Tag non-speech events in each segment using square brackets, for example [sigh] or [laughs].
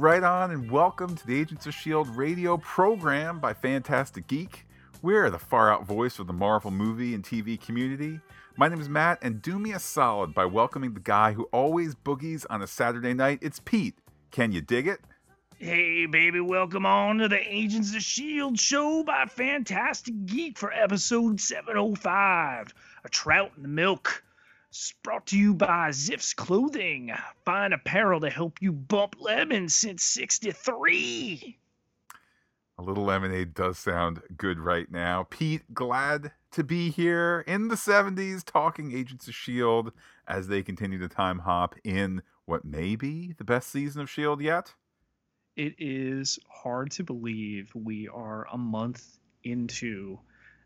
right on, and welcome to the Agents of S.H.I.E.L.D. radio program by Phantastic Geek. We're the far out voice of the Marvel movie and TV community. My name is Matt, and do me a solid by welcoming the guy who always boogies on a Saturday night. It's Pete. Can you dig it? Hey, baby, welcome on to the Agents of S.H.I.E.L.D. show by Phantastic Geek for episode 705 A Trout in the Milk. It's brought to you by Ziff's Clothing. Fine apparel to help you bump lemons since 63. A little lemonade does sound good right now. Pete, glad to be here in the 70s talking Agents of S.H.I.E.L.D. as they continue to time hop in what may be the best season of S.H.I.E.L.D. yet. It is hard to believe we are a month into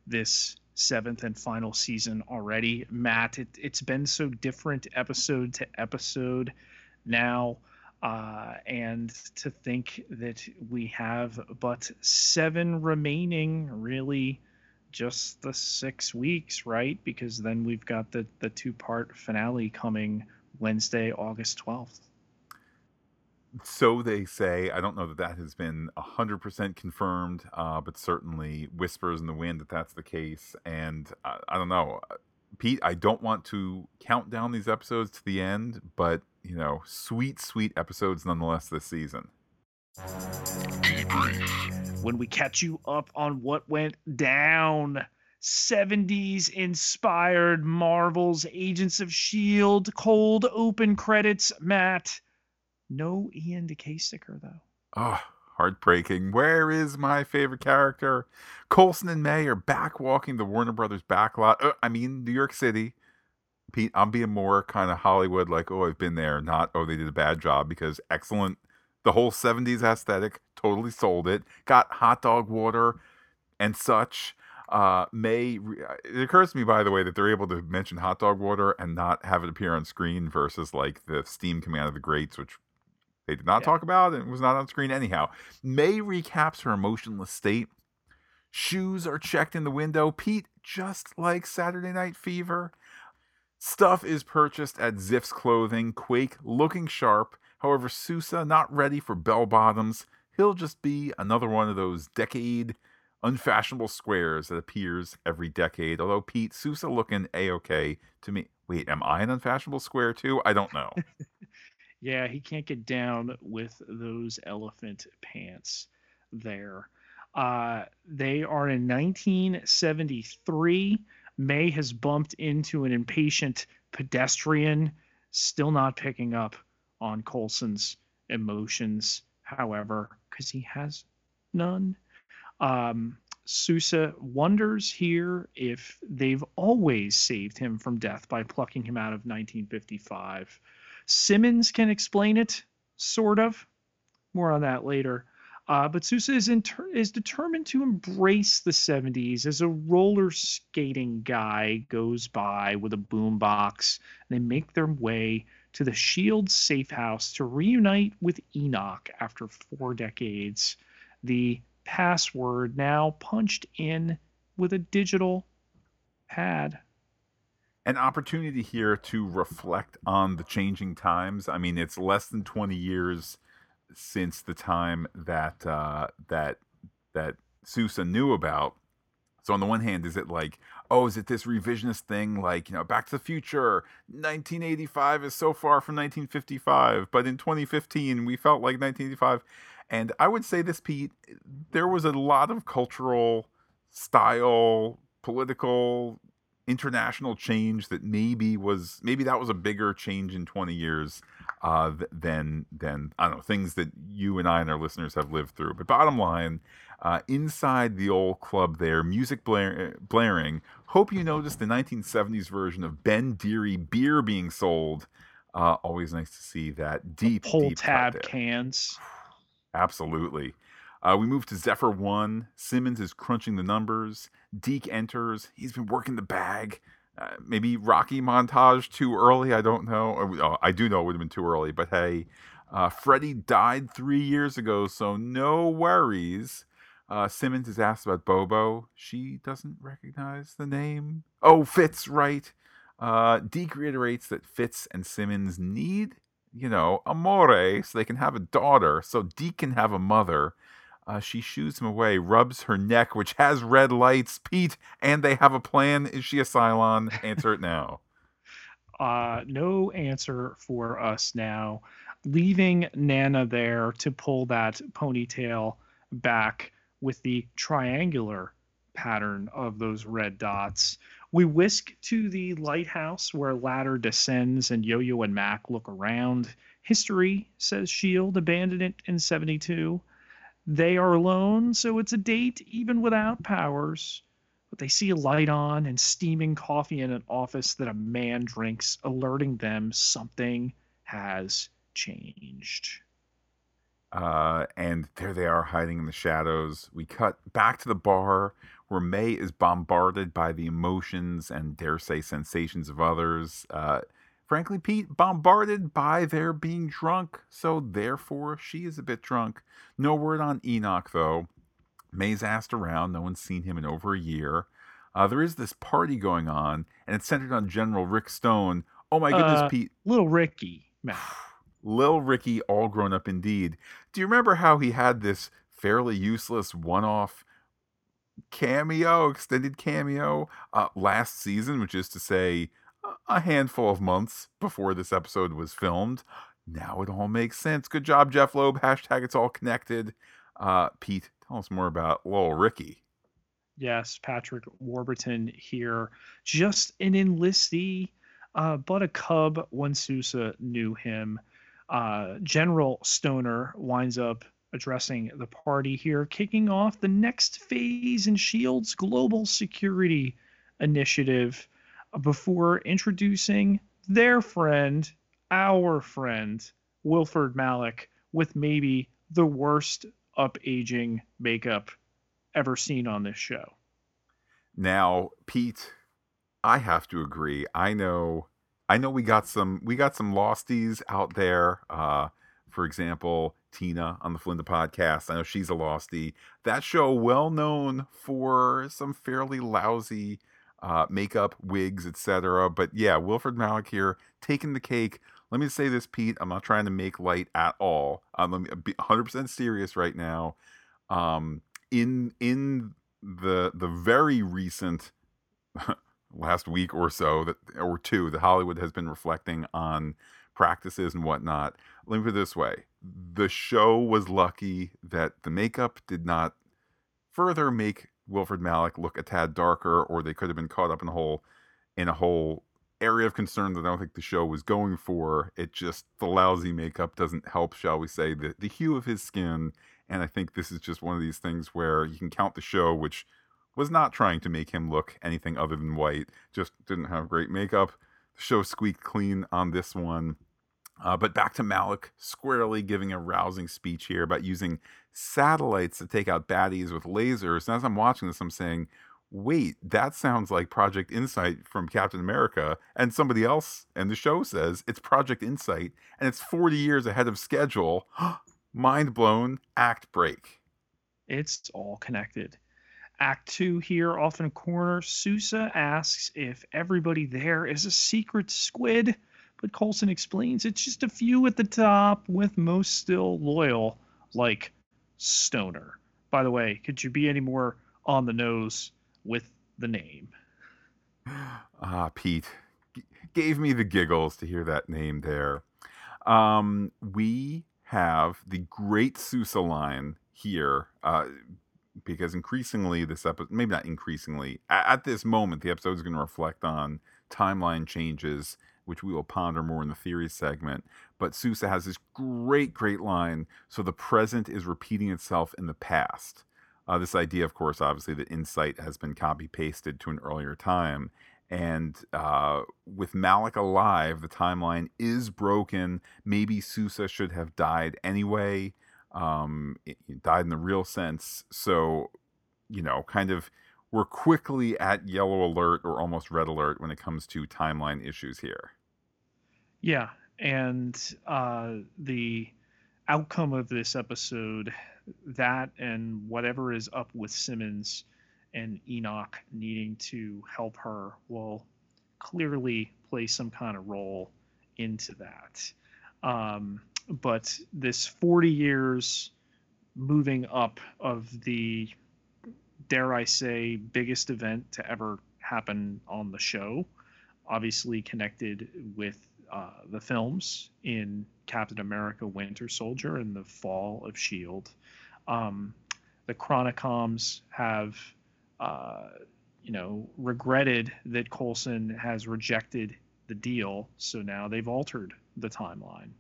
this seventh and final season already. Matt, it, it's been so different episode to episode now. Uh, and to think that we have but seven remaining, really just the six weeks, right? Because then we've got the, the two part finale coming Wednesday, August 12th. So they say. I don't know that that has been 100% confirmed, uh, but certainly whispers in the wind that that's the case. And uh, I don't know. Uh, Pete, I don't want to count down these episodes to the end, but, you know, sweet, sweet episodes nonetheless this season. When we catch you up on what went down. 70s inspired Marvel's Agents of S.H.I.E.L.D. cold open credits, Matt. No Ian Decay sticker though. Oh, heartbreaking. Where is my favorite character? Coulson and May are back walking the Warner Brothers backlot. Uh, I mean, New York City. Pete, I'm being more kind of Hollywood, like, oh, I've been there, not, oh, they did a bad job because excellent. The whole 70s aesthetic totally sold it. Got hot dog water and such. Uh, May, it occurs to me, by the way, that they're able to mention hot dog water and not have it appear on screen versus like the steam coming out of the grates, which they did not yeah. talk about and was not on screen anyhow. May recaps her emotionless state. Shoes are checked in the window. Pete, just like Saturday Night Fever. Stuff is purchased at Ziff's Clothing. Quake looking sharp. However, Sousa not ready for bell bottoms. He'll just be another one of those decade unfashionable squares that appears every decade. Although Pete Sousa looking a okay to me. Wait, am I an unfashionable square too? I don't know. [laughs] Yeah, he can't get down with those elephant pants there. Uh, they are in 1973. May has bumped into an impatient pedestrian, still not picking up on Coulson's emotions, however, because he has none. Um, Sousa wonders here if they've always saved him from death by plucking him out of 1955. Simmons can explain it, sort of. More on that later. Uh, but Sousa is, is determined to embrace the 70s as a roller skating guy goes by with a boombox. They make their way to the Shield safe house to reunite with Enoch after four decades. The password now punched in with a digital pad an opportunity here to reflect on the changing times. I mean, it's less than 20 years since the time that uh, that that Sousa knew about. So on the one hand, is it like, oh, is it this revisionist thing like, you know, Back to the Future, 1985 is so far from 1955, but in 2015 we felt like 1985. And I would say this, Pete, there was a lot of cultural style, political international change that maybe was maybe that was a bigger change in 20 years uh, than than I don't know things that you and I and our listeners have lived through. But bottom line, uh, inside the old club there, music blaring, blaring. Hope you noticed the 1970s version of Ben Deary beer being sold. Uh, always nice to see that deep pull deep tab cans. Absolutely. Uh, we move to Zephyr 1. Simmons is crunching the numbers. Deke enters. He's been working the bag. Uh, maybe Rocky montage too early. I don't know. Oh, I do know it would have been too early, but hey, uh, Freddie died three years ago, so no worries. Uh, Simmons is asked about Bobo. She doesn't recognize the name. Oh, Fitz, right. Uh, Deke reiterates that Fitz and Simmons need you know, amore, so they can have a daughter, so Deke can have a mother. Uh, she shoos him away, rubs her neck, which has red lights. Pete, and they have a plan. Is she a Cylon? Answer it now. [laughs] Uh, no answer for us now. Leaving Nana there to pull that ponytail back with the triangular pattern of those red dots. We whisk to the lighthouse where Ladder descends and Yo Yo and Mac look around. History says S.H.I.E.L.D. abandoned it in 72. They are alone, so it's a date even without powers. But they see a light on and steaming coffee in an office that a man drinks, alerting them something has changed. Uh, and there they are hiding in the shadows. We cut back to the bar where May is bombarded by the emotions and, dare say, sensations of others. Uh, frankly, Pete, bombarded by their being drunk, so therefore she is a bit drunk. No word on Enoch, though. May's asked around, no one's seen him in over a year. Uh, there is this party going on, and it's centered on General Rick Stone. Oh my goodness, Uh, Pete. Little Ricky. [sighs] Lil Ricky, all grown up indeed. Do you remember how he had this fairly useless one off cameo, extended cameo, uh, last season, which is to say a handful of months before this episode was filmed? Now it all makes sense. Good job, Jeph Loeb. Hashtag it's all connected. Uh, Pete, tell us more about Lil Ricky. Yes, Patrick Warburton here. Just an enlistee, uh, but a cub when Sousa knew him. Uh, General Stoner winds up addressing the party here, kicking off the next phase in S.H.I.E.L.D.'s global security initiative before introducing their friend, our friend, Wilfred Malick, with maybe the worst up aging makeup ever seen on this show. Now, Pete, I have to agree. I know I know we got some we got some losties out there. Uh for example, Tina on the Flinda podcast. I know she's a lostie. That show well known for some fairly lousy uh, makeup, wigs, etc. But yeah, Wilfred Malick here taking the cake. Let me say this, Pete. I'm not trying to make light at all. I'm 100% serious right now. Um, in in the the very recent [laughs] last week or so that or two that Hollywood has been reflecting on practices and whatnot. Let me put it this way: the show was lucky that the makeup did not further make Wilfred Malick look a tad darker, or they could have been caught up in a whole in a whole area of concern that I don't think the show was going for. It just the lousy makeup doesn't help, shall we say, the the hue of his skin. And I think this is just one of these things where you can count the show, which was not trying to make him look anything other than white, just didn't have great makeup. The show squeaked clean on this one. Uh, but back to Malick squarely giving a rousing speech here about using satellites to take out baddies with lasers. And as I'm watching this, I'm saying, wait, that sounds like Project Insight from Captain America. And somebody else and the show says it's Project Insight and it's 40 years ahead of schedule. [gasps] Mind blown, act break. It's all connected. Act two here off in a corner. Sousa asks if everybody there is a secret squid, but Coulson explains it's just a few at the top, with most still loyal, like Stoner. By the way, could you be any more on the nose with the name? [gasps] Ah, Pete g- gave me the giggles to hear that name there. Um, we have the great Sousa line here, uh, because increasingly this episode, maybe not increasingly, at, at this moment, the episode is going to reflect on timeline changes, which we will ponder more in the theory segment. But Sousa has this great, great line. So the present is repeating itself in the past. Uh, this idea, of course, obviously, that insight has been copy pasted to an earlier time. And uh, with Malick alive, the timeline is broken. Maybe Sousa should have died anyway, um, it- it died in the real sense. So, you know, kind of, we're quickly at yellow alert or almost red alert when it comes to timeline issues here. Yeah, and uh, the outcome of this episode, that and whatever is up with Simmons and Enoch needing to help her, will clearly play some kind of role into that. Um, but this 40 years moving up of the, dare I say, biggest event to ever happen on the show, obviously connected with uh, the films in Captain America Winter Soldier and the fall of S.H.I.E.L.D. Um, the Chronicoms have, uh, you know, regretted that Coulson has rejected the deal, so now they've altered the timeline.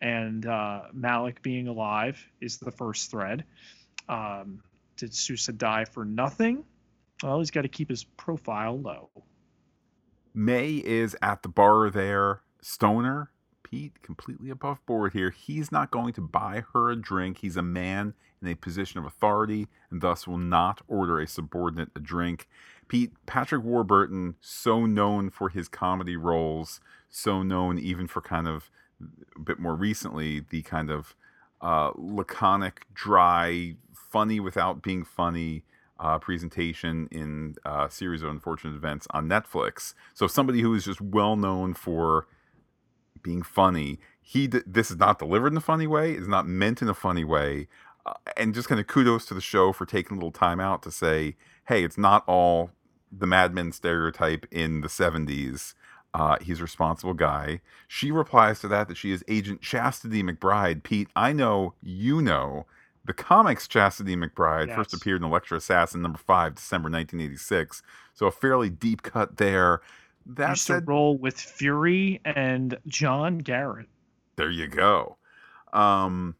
And uh, Malick being alive is the first thread. Um, did Sousa die for nothing? Well, he's got to keep his profile low. May is at the bar there. Stoner, Pete, completely above board here. He's not going to buy her a drink. He's a man in a position of authority and thus will not order a subordinate a drink. Pete, Patrick Warburton, so known for his comedy roles, so known even for kind of a bit more recently, the kind of uh, laconic, dry, funny without being funny uh, presentation in a uh, series of unfortunate events on Netflix. So somebody who is just well known for being funny, he this is not delivered in a funny way. It's not meant in a funny way. Uh, and just kind of kudos to the show for taking a little time out to say, hey, it's not all the Mad Men stereotype in the 70s. Uh, he's a responsible guy. She replies to that that she is Agent Chastity McBride. Pete, I know you know the comics Chastity McBride yes. first appeared in Elektra Assassin number five, December 1986. So a fairly deep cut there. That used said, to roll with Fury and John Garrett. There you go. Um,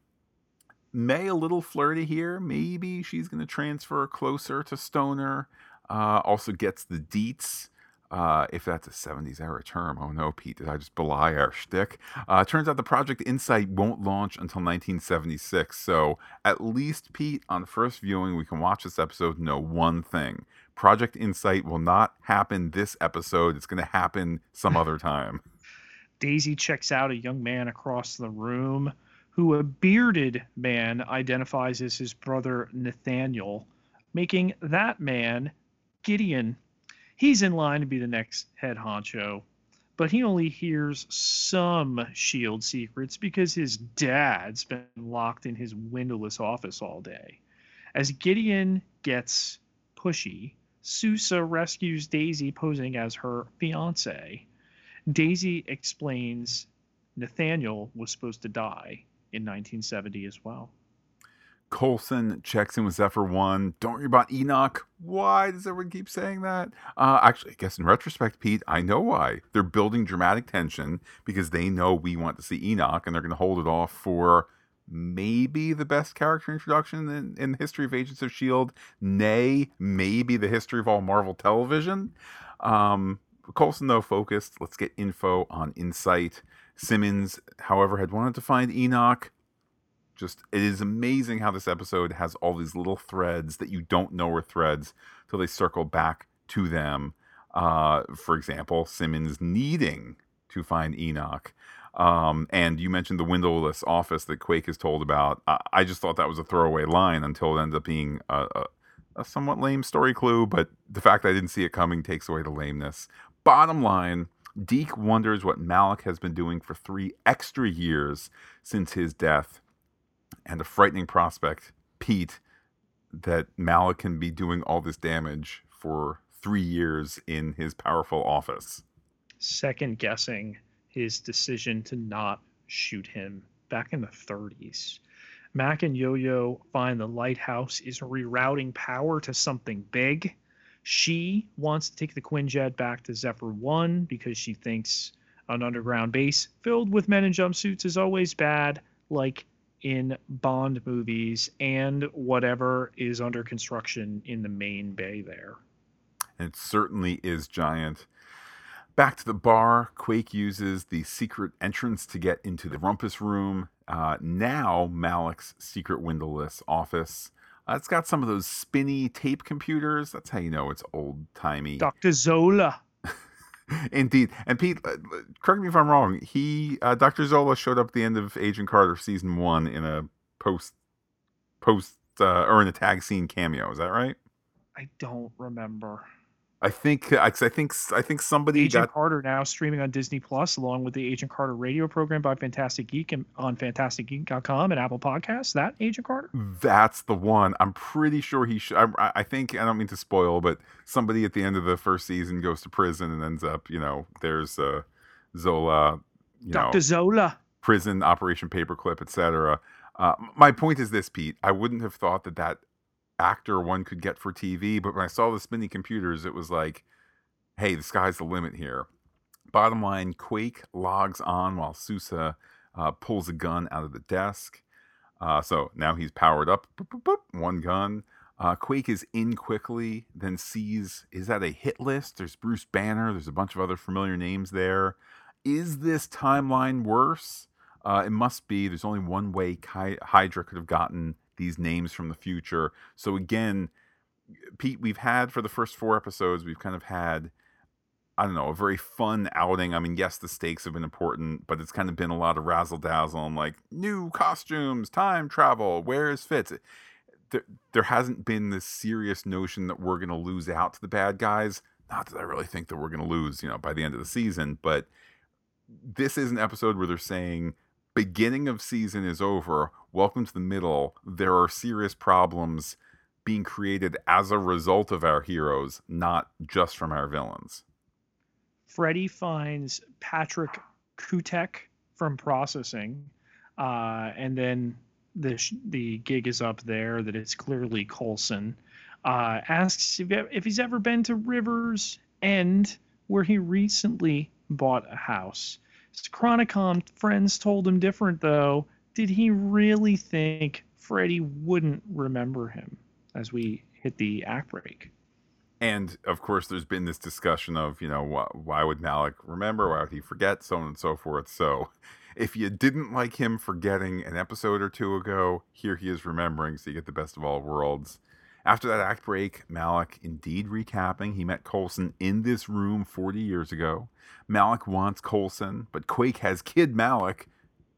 May a little flirty here. Maybe she's going to transfer closer to Stoner. Uh, also gets the deets. Uh, if that's a 70s era term. Oh no, Pete, did I just belie our shtick? Uh, turns out the Project Insight won't launch until 1976. So at least, Pete, on first viewing, we can watch this episode know one thing. Project Insight will not happen this episode. It's going to happen some other [laughs] time. Daisy checks out a young man across the room who a bearded man identifies as his brother Nathaniel, making that man Gideon he's in line to be the next head honcho, but he only hears some shield secrets because his dad's been locked in his windowless office all day. As Gideon gets pushy, Sousa rescues Daisy posing as her fiance. Daisy explains Nathaniel was supposed to die in 1970 as well. Coulson checks in with Zephyr One. Don't worry about Enoch. Why does everyone keep saying that? Uh, actually, I guess in retrospect, Pete, I know why. They're building dramatic tension because they know we want to see Enoch, and they're going to hold it off for maybe the best character introduction in, in the history of Agents of Shield. Nay, maybe the history of all Marvel television. Um, Coulson, though, focused. Let's get info on Insight. Simmons, however, had wanted to find Enoch just it is amazing how this episode has all these little threads that you don't know are threads till they circle back to them. Uh, for example, Simmons needing to find Enoch. Um, and you mentioned the windowless office that Quake is told about. I, I, just thought that was a throwaway line until it ended up being a, a, a somewhat lame story clue. But the fact I didn't see it coming takes away the lameness. Bottom line, Deke wonders what Malick has been doing for three extra years since his death and the frightening prospect, Pete, that Malick can be doing all this damage for three years in his powerful office. Second guessing his decision to not shoot him back in the 30s. Mac and Yo Yo find the lighthouse is rerouting power to something big. She wants to take the Quinjet back to Zephyr 1 because she thinks an underground base filled with men in jumpsuits is always bad, like in Bond movies and whatever is under construction in the main bay there. It certainly is giant. Back to the bar, Quake uses the secret entrance to get into the rumpus room. Uh, now, Malick's secret windowless office. Uh, it's got some of those spinny tape computers. That's how you know it's old timey. Dr. Zola. [laughs] Indeed. And Pete, uh, correct me if I'm wrong. He, uh, Dr. Zola showed up at the end of Agent Carter season one in a post, post, uh, or in a tag scene cameo. Is that right? I don't remember. I think I, I think I think somebody Agent got Carter now streaming on Disney Plus, along with the Agent Carter radio program by Phantastic Geek and on PhantasticGeek.com and Apple Podcasts. That Agent Carter. that's the one. I'm pretty sure he should. I, I think I don't mean to spoil, but somebody at the end of the first season goes to prison and ends up, you know, there's uh, Zola, you Dr. know, Zola. prison Operation Paperclip, etc. Uh, my point is this, Pete. I wouldn't have thought that that actor one could get for TV, but when I saw the spinning computers, it was like, hey, the sky's the limit here. Bottom line, Quake logs on while Sousa uh, pulls a gun out of the desk. Uh, so now he's powered up, boop, boop, boop, one gun. Uh, Quake is in quickly, then sees is that a hit list? There's Bruce Banner. There's a bunch of other familiar names there. Is this timeline worse? Uh, it must be. There's only one way Ky- Hydra could have gotten these names from the future. So again, Pete, we've had for the first four episodes, we've kind of had, I don't know, a very fun outing. I mean, yes, the stakes have been important, but it's kind of been a lot of razzle dazzle and like new costumes, time travel, where's Fitz? There, there hasn't been this serious notion that we're going to lose out to the bad guys. Not that I really think that we're going to lose, you know, by the end of the season, but this is an episode where they're saying beginning of season is over. Welcome to the middle. There are serious problems being created as a result of our heroes, not just from our villains. Freddy finds Patrick Kutek from processing, uh, and then the sh- the gig is up there that it's clearly Coulson. Uh, asks if, if he's ever been to Rivers End, where he recently bought a house. Chronicom friends told him different, though. Did he really think Freddy wouldn't remember him as we hit the act break? And of course, there's been this discussion of, you know, wh- why would Malick remember? Why would he forget? So on and so forth. So if you didn't like him forgetting an episode or two ago, here he is remembering. So you get the best of all worlds. After that act break, Malick indeed recapping. He met Coulson in this room 40 years ago. Malick wants Coulson, but Quake has Kid Malick.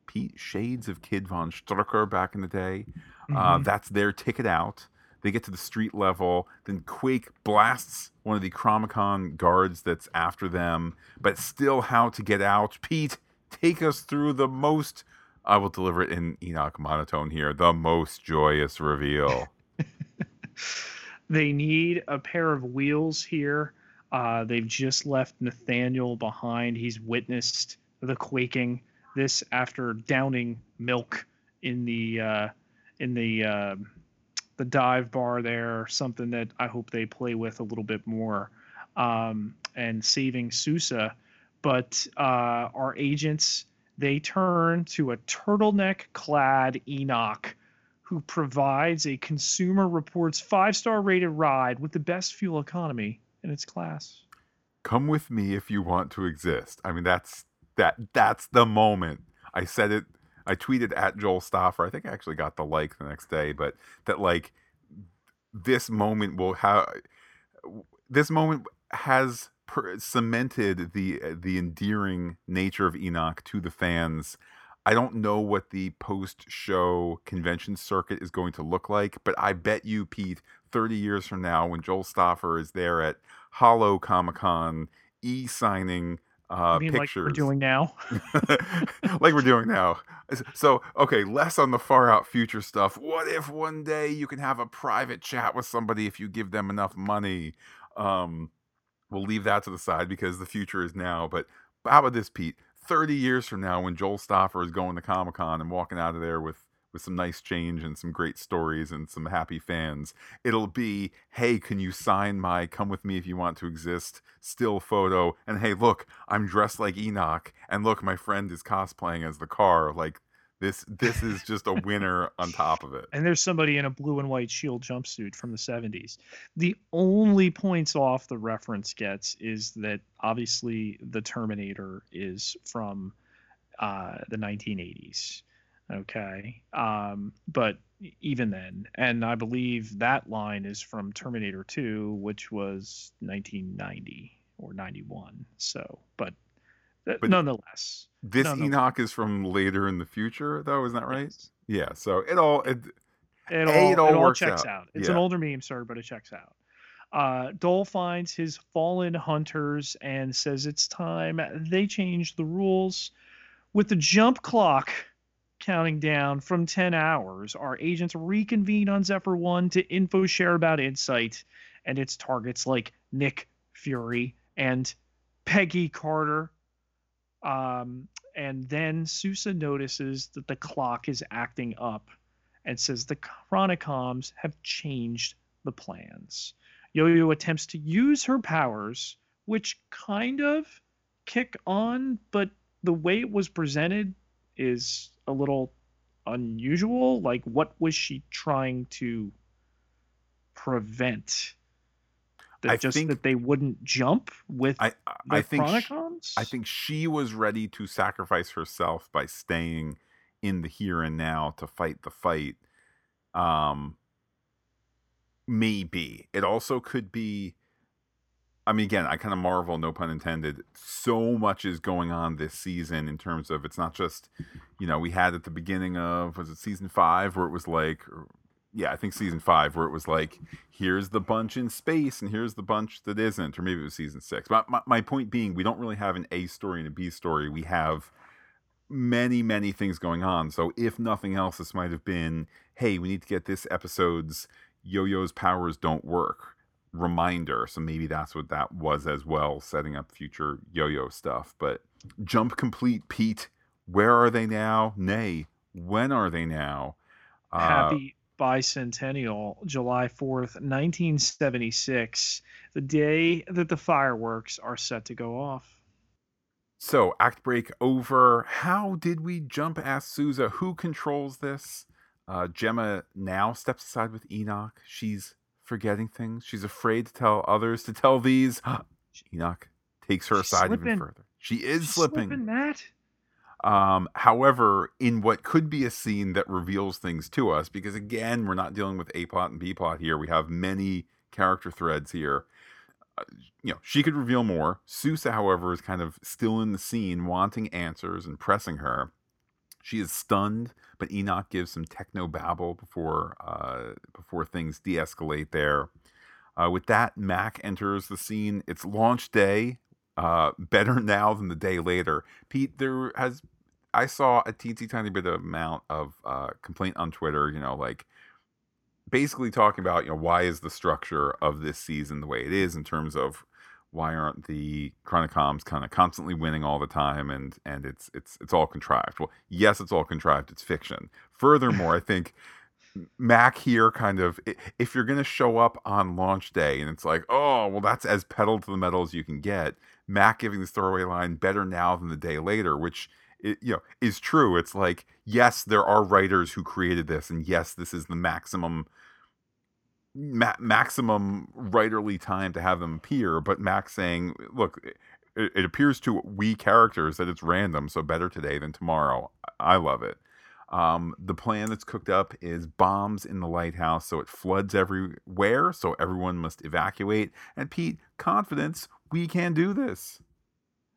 Pete shades of Kid von Strucker back in the day. Uh, Mhm. that's their ticket out. They get to the street level. Then Quake blasts one of the Chronicom guards that's after them, but still how to get out. Pete, take us through the most, I will deliver it in Enoch monotone here, the most joyous reveal. They need a pair of wheels here. Uh, they've just left Nathaniel behind. He's witnessed the quaking. This after downing milk in the uh, in the uh, the dive bar there. Something that I hope they play with a little bit more. Um, and saving Sousa, but uh, our agents they turn to a turtleneck clad Enoch who provides a Consumer Reports five star rated ride with the best fuel economy in its class. Come with me if you want to exist. I mean, that's that that's the moment. I said it. I tweeted at Joel Stoffer. I think I actually got the like the next day, but that like this moment will have this moment has per- cemented the the endearing nature of Enoch to the fans. I don't know what the post show convention circuit is going to look like, but I bet you, Pete, 30 years from now, when Joel Stoffer is there at Hollow Comic Con, e signing uh, mean, [laughs] like we're doing now. like we're doing now. So, okay, less on the far out future stuff. What if one day you can have a private chat with somebody if you give them enough money? Um, we'll leave that to the side because the future is now. But how about this, Pete? 30 years from now, when Joel Stoffer is going to Comic Con and walking out of there with with some nice change and some great stories and some happy fans. It'll be, hey, can you sign my come with me if you want to exist still photo? And hey, look, I'm dressed like Enoch, and look, my friend is cosplaying as the car. Like this this is just a winner on top of it. And there's somebody in a blue and white shield jumpsuit from the 70s. The only points off the reference gets is that obviously the Terminator is from uh, the 1980s. Okay. Um, but even then, and I believe that line is from Terminator 2, which was 1990 or 91. So, but, But- nonetheless, This No, no. Enoch is from later in the future, though, isn't that right? yes. Yeah. So it all it, It all, it all works checks out. out. It's an older meme, sir, but it checks out. Uh, Dole finds his fallen hunters and says it's time they change the rules. With the jump clock counting down from 10 hours, our agents reconvene on Zephyr 1 to info share about Insight and its targets like Nick Fury and Peggy Carter. Um, and then Sousa notices that the clock is acting up and says the Chronicoms have changed the plans. Yo-Yo attempts to use her powers, which kind of kick on, but the way it was presented is a little unusual. Like, what was she trying to prevent? That I just think- that they wouldn't jump with I the I think sh- Chronicoms? I think she was ready to sacrifice herself by staying in the here and now to fight the fight. Um, maybe it also could be. I mean, again, I kind of marvel, no pun intended. So much is going on this season in terms of it's not just, you know, we had at the beginning of was it season five where it was like, yeah, I think season five where it was like, here's the bunch in space and here's the bunch that isn't, or maybe it was season six. But my, my point being, we don't really have an A story and a B story. We have many, many things going on. So if nothing else, this might have been, hey, we need to get this episode's Yo-Yo's powers don't work reminder. So maybe that's what that was as well, setting up future Yo-Yo stuff. But jump complete, Pete. Where are they now? Nay, when are they now? Uh, Happy bicentennial, July 4th, 1976, the day that the fireworks are set to go off. So, act break over. How did we jump? asked Sousa. Who controls this? Uh, Gemma now steps aside with Enoch. She's forgetting things. She's afraid to tell others to tell these. [gasps] Enoch takes her She's aside even further. She is She's slipping. Matt. Um, however, in what could be a scene that reveals things to us, because again, we're not dealing with A plot and B plot here. We have many character threads here. Uh, you know, she could reveal more. Sousa, however, is kind of still in the scene, wanting answers and pressing her. She is stunned, but Enoch gives some techno babble before uh, before things de-escalate there. Uh, with that, Mac enters the scene. It's launch day. Uh, better [laughs] now than the day later. Pete, there has I saw a teensy tiny bit of amount of uh, complaint on Twitter. You know, like basically talking about you know why is the structure of this season the way it is in terms of why aren't the Chronicoms kind of constantly winning all the time and and it's it's it's all contrived. Well, yes, it's all contrived. It's fiction. Furthermore, I think Mac here kind of if you're going to show up on launch day and it's like, "Oh, well that's as pedal to the metal as you can get." Mac giving this throwaway line better now than the day later, which it, you know is true. It's like, yes, there are writers who created this and yes, this is the maximum ma- maximum writerly time to have them appear, but Max saying, "Look, it, it appears to we characters that it's random, so better today than tomorrow." I love it. Um, the plan that's cooked up is bombs in the lighthouse, so it floods everywhere, so everyone must evacuate. And Pete, confidence, we can do this.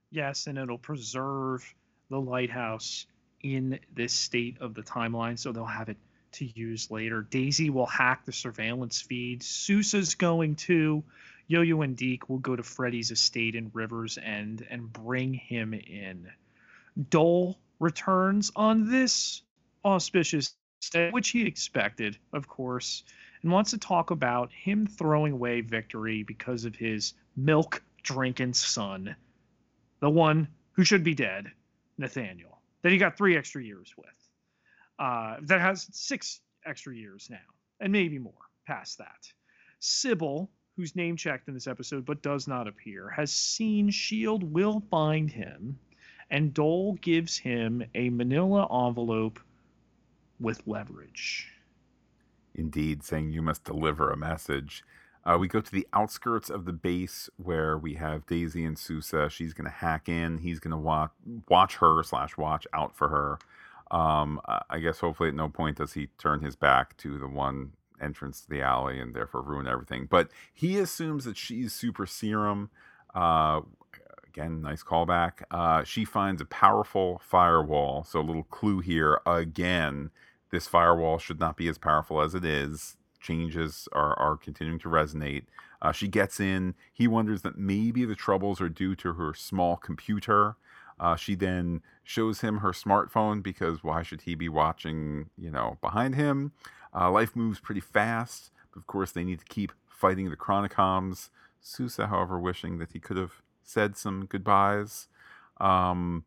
Yes, and it'll preserve the lighthouse in this state of the timeline, so they'll have it to use later. Daisy will hack the surveillance feed. Sousa's going to. Yo-Yo and Deke will go to Freddy's estate in Rivers End and bring him in. Dole returns on this auspicious day, which he expected, of course, and wants to talk about him throwing away victory because of his milk drinking son, the one who should be dead, Nathaniel, that he got three extra years with. Uh, that has six extra years now, and maybe more past that. Sibyl, who's name checked in this episode but does not appear, has seen S.H.I.E.L.D. will find him, and Dole gives him a manila envelope with leverage. Indeed, saying you must deliver a message. Uh, we go to the outskirts of the base where we have Daisy and Sousa. She's going to hack in. He's going to watch watch her slash watch out for her. Um, I- guess hopefully at no point does he turn his back to the one entrance to the alley and therefore ruin everything. But he assumes that she's super serum. Uh, again, nice callback. Uh, she finds a powerful firewall. So a little clue here again. This firewall should not be as powerful as it is. Changes are, are continuing to resonate. Uh, she gets in. He wonders that maybe the troubles are due to her small computer. Uh, she then shows him her smartphone because why should he be watching, you know, behind him? Uh, life moves pretty fast. Of course, they need to keep fighting the Chronicoms. Sousa, however, wishing that he could have said some goodbyes. Um,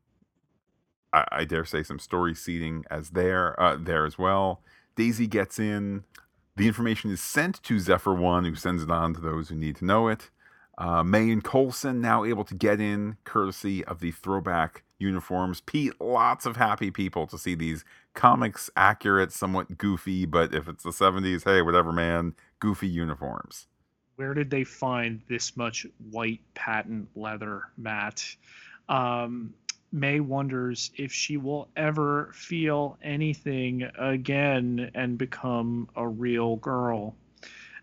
I, I, dare say some story seeding as there uh, there as well. Daisy gets in. The information is sent to Zephyr One, who sends it on to those who need to know it. Uh, May and Coulson now able to get in, courtesy of the throwback uniforms. Pete, lots of happy people to see these comics accurate, somewhat goofy, but if it's the 70s, hey, whatever, man, goofy uniforms. Where did they find this much white patent leather, Matt? Um, May wonders if she will ever feel anything again and become a real girl.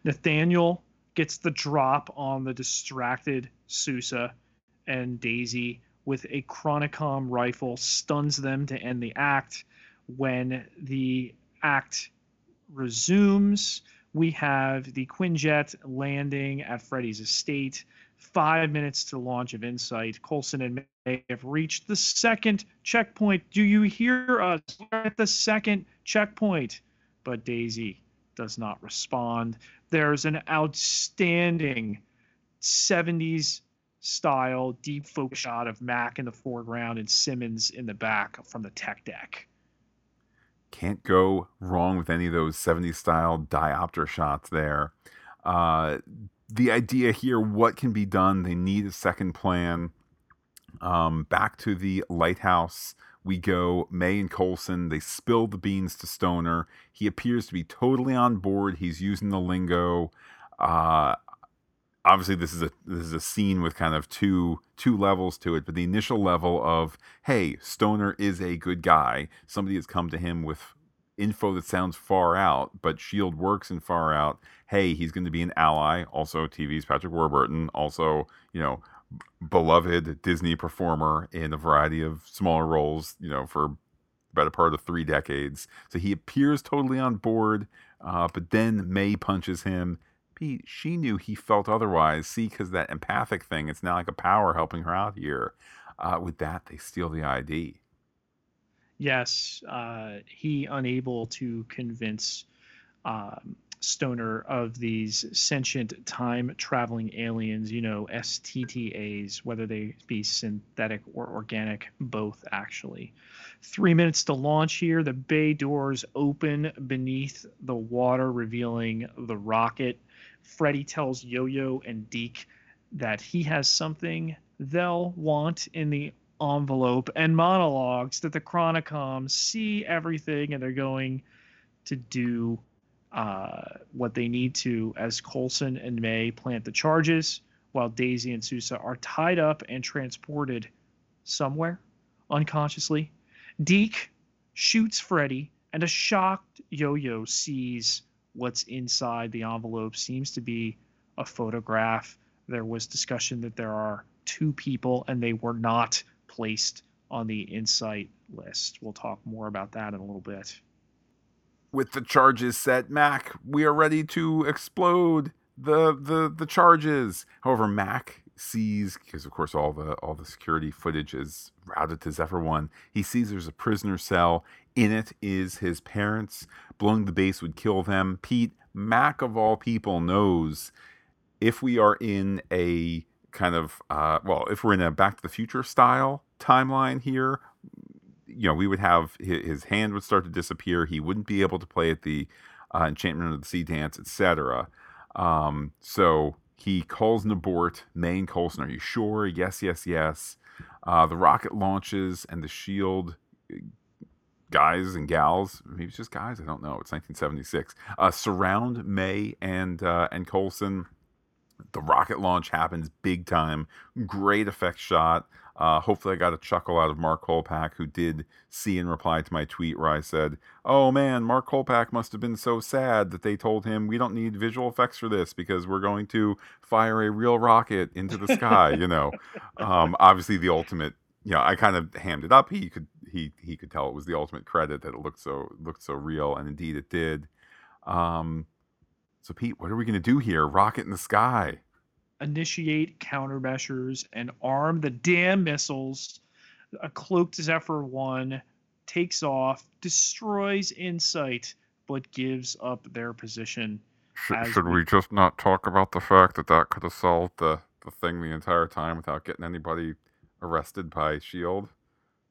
Nathaniel gets the drop on the distracted Sousa and Daisy with a Chronicom rifle, stuns them to end the act. When the act resumes, we have the Quinjet landing at Freddy's estate. Five minutes to launch of Insight. Coulson and May have reached the second checkpoint. Do you hear us? We're at the second checkpoint. But Daisy does not respond. There's an outstanding 70s style deep focus shot of Mac in the foreground and Simmons in the back from the tech deck. Can't go wrong with any of those 70s style diopter shots there. Uh, the idea here, what can be done? They need a second plan. Um, back to the lighthouse we go. May and Coulson, they spill the beans to Stoner. He appears to be totally on board. He's using the lingo. Uh, obviously this is a this is a scene with kind of two two levels to it but the initial level of hey stoner is a good guy somebody has come to him with info that sounds far out but shield works in far out hey he's going to be an ally also tv's patrick warburton also you know beloved disney performer in a variety of smaller roles you know for better part of three decades so he appears totally on board uh, but then may punches him Pete, she knew he felt otherwise. See, because that empathic thing, it's now like a power helping her out here. Uh, with that, they steal the ID. Yes, uh, he unable to convince um, Stoner of these sentient time traveling aliens, you know, STTAs, whether they be synthetic or organic, both actually. Three minutes to launch here. The bay doors open beneath the water, revealing the rocket Freddy tells Yo-Yo and Deke that he has something they'll want in the envelope and monologues that the Chronicoms see everything and they're going to do uh, what they need to as Coulson and May plant the charges while Daisy and Sousa are tied up and transported somewhere unconsciously. Deke shoots Freddy and a shocked Yo-Yo sees what's inside the envelope seems to be a photograph. There was discussion that there are two people and they were not placed on the insight list. We'll talk more about that in a little bit. With the charges set, Mac, we are ready to explode the the the charges. However, Mac sees because of course all the all the security footage is routed to Zephyr One. He sees there's a prisoner cell. In it is his parents. Blowing the base would kill them. Pete Mac of all people knows if we are in a kind of uh, well, if we're in a Back to the Future style timeline here, you know, we would have his, his hand would start to disappear. He wouldn't be able to play at the uh, Enchantment of the Sea dance, etc. Um, so he calls an abort. May and Coulson, are you sure? Yes, yes, yes. Uh, the rocket launches and the shield guys and gals, maybe it's just guys, I don't know. It's 1976. Uh, surround May and uh, and Coulson. The rocket launch happens big time. Great effect shot. Uh, hopefully, I got a chuckle out of Mark Kolpack, who did see and reply to my tweet where I said, Oh man, Mark Kolpack must have been so sad that they told him we don't need visual effects for this because we're going to fire a real rocket into the sky. you know, [laughs] um, obviously, the ultimate, you know, I kind of hammed it up. He could he he could tell it was the ultimate credit that it looked so looked so real, and indeed it did. Um, So Pete, what are we going to do here? Rocket in the sky. Initiate countermeasures and arm the damn missiles. A cloaked Zephyr 1 takes off, destroys Insight, but gives up their position. Should, should we just not talk about the fact that that could have solved the, the thing the entire time without getting anybody arrested by Shield?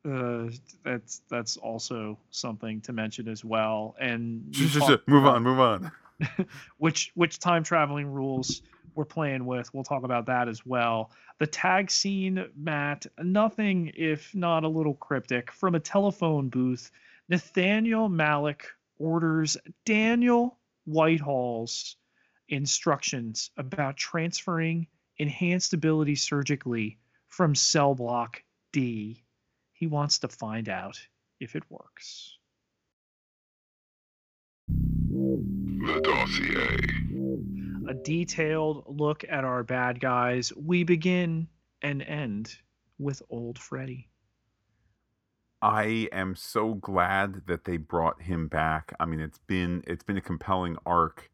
Uh, that's that's also something to mention as well. And move on, move on. [laughs] which which time traveling rules we're playing with? We'll talk about that as well. The tag scene, Matt, nothing if not a little cryptic from a telephone booth. Nathaniel Malick orders Daniel Whitehall's instructions about transferring enhanced ability surgically from cell block D. He wants to find out if it works. The dossier. A detailed look at our bad guys. We begin and end with old Freddy. I am so glad that they brought him back. I mean, it's been it's been a compelling arc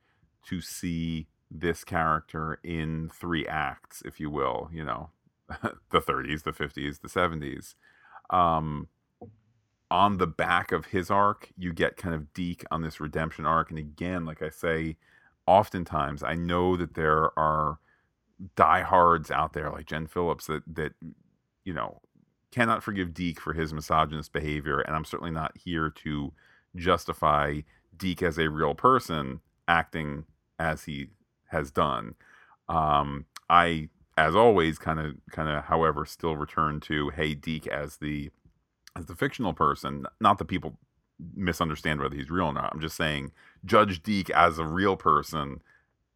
to see this character in three acts, if you will. You know, [laughs] the 30s, the 50s, the 70s. Um, on the back of his arc, you get kind of Deke on this redemption arc. And again, like I say, oftentimes I know that there are diehards out there like Jen Phillips that that you know cannot forgive Deke for his misogynist behavior, and I'm certainly not here to justify Deke as a real person acting as he has done. Um, I, as always, kind of, kind of, however, still return to hey Deke as the as the fictional person. Not that people misunderstand whether he's real or not. I'm just saying, judge Deke as a real person.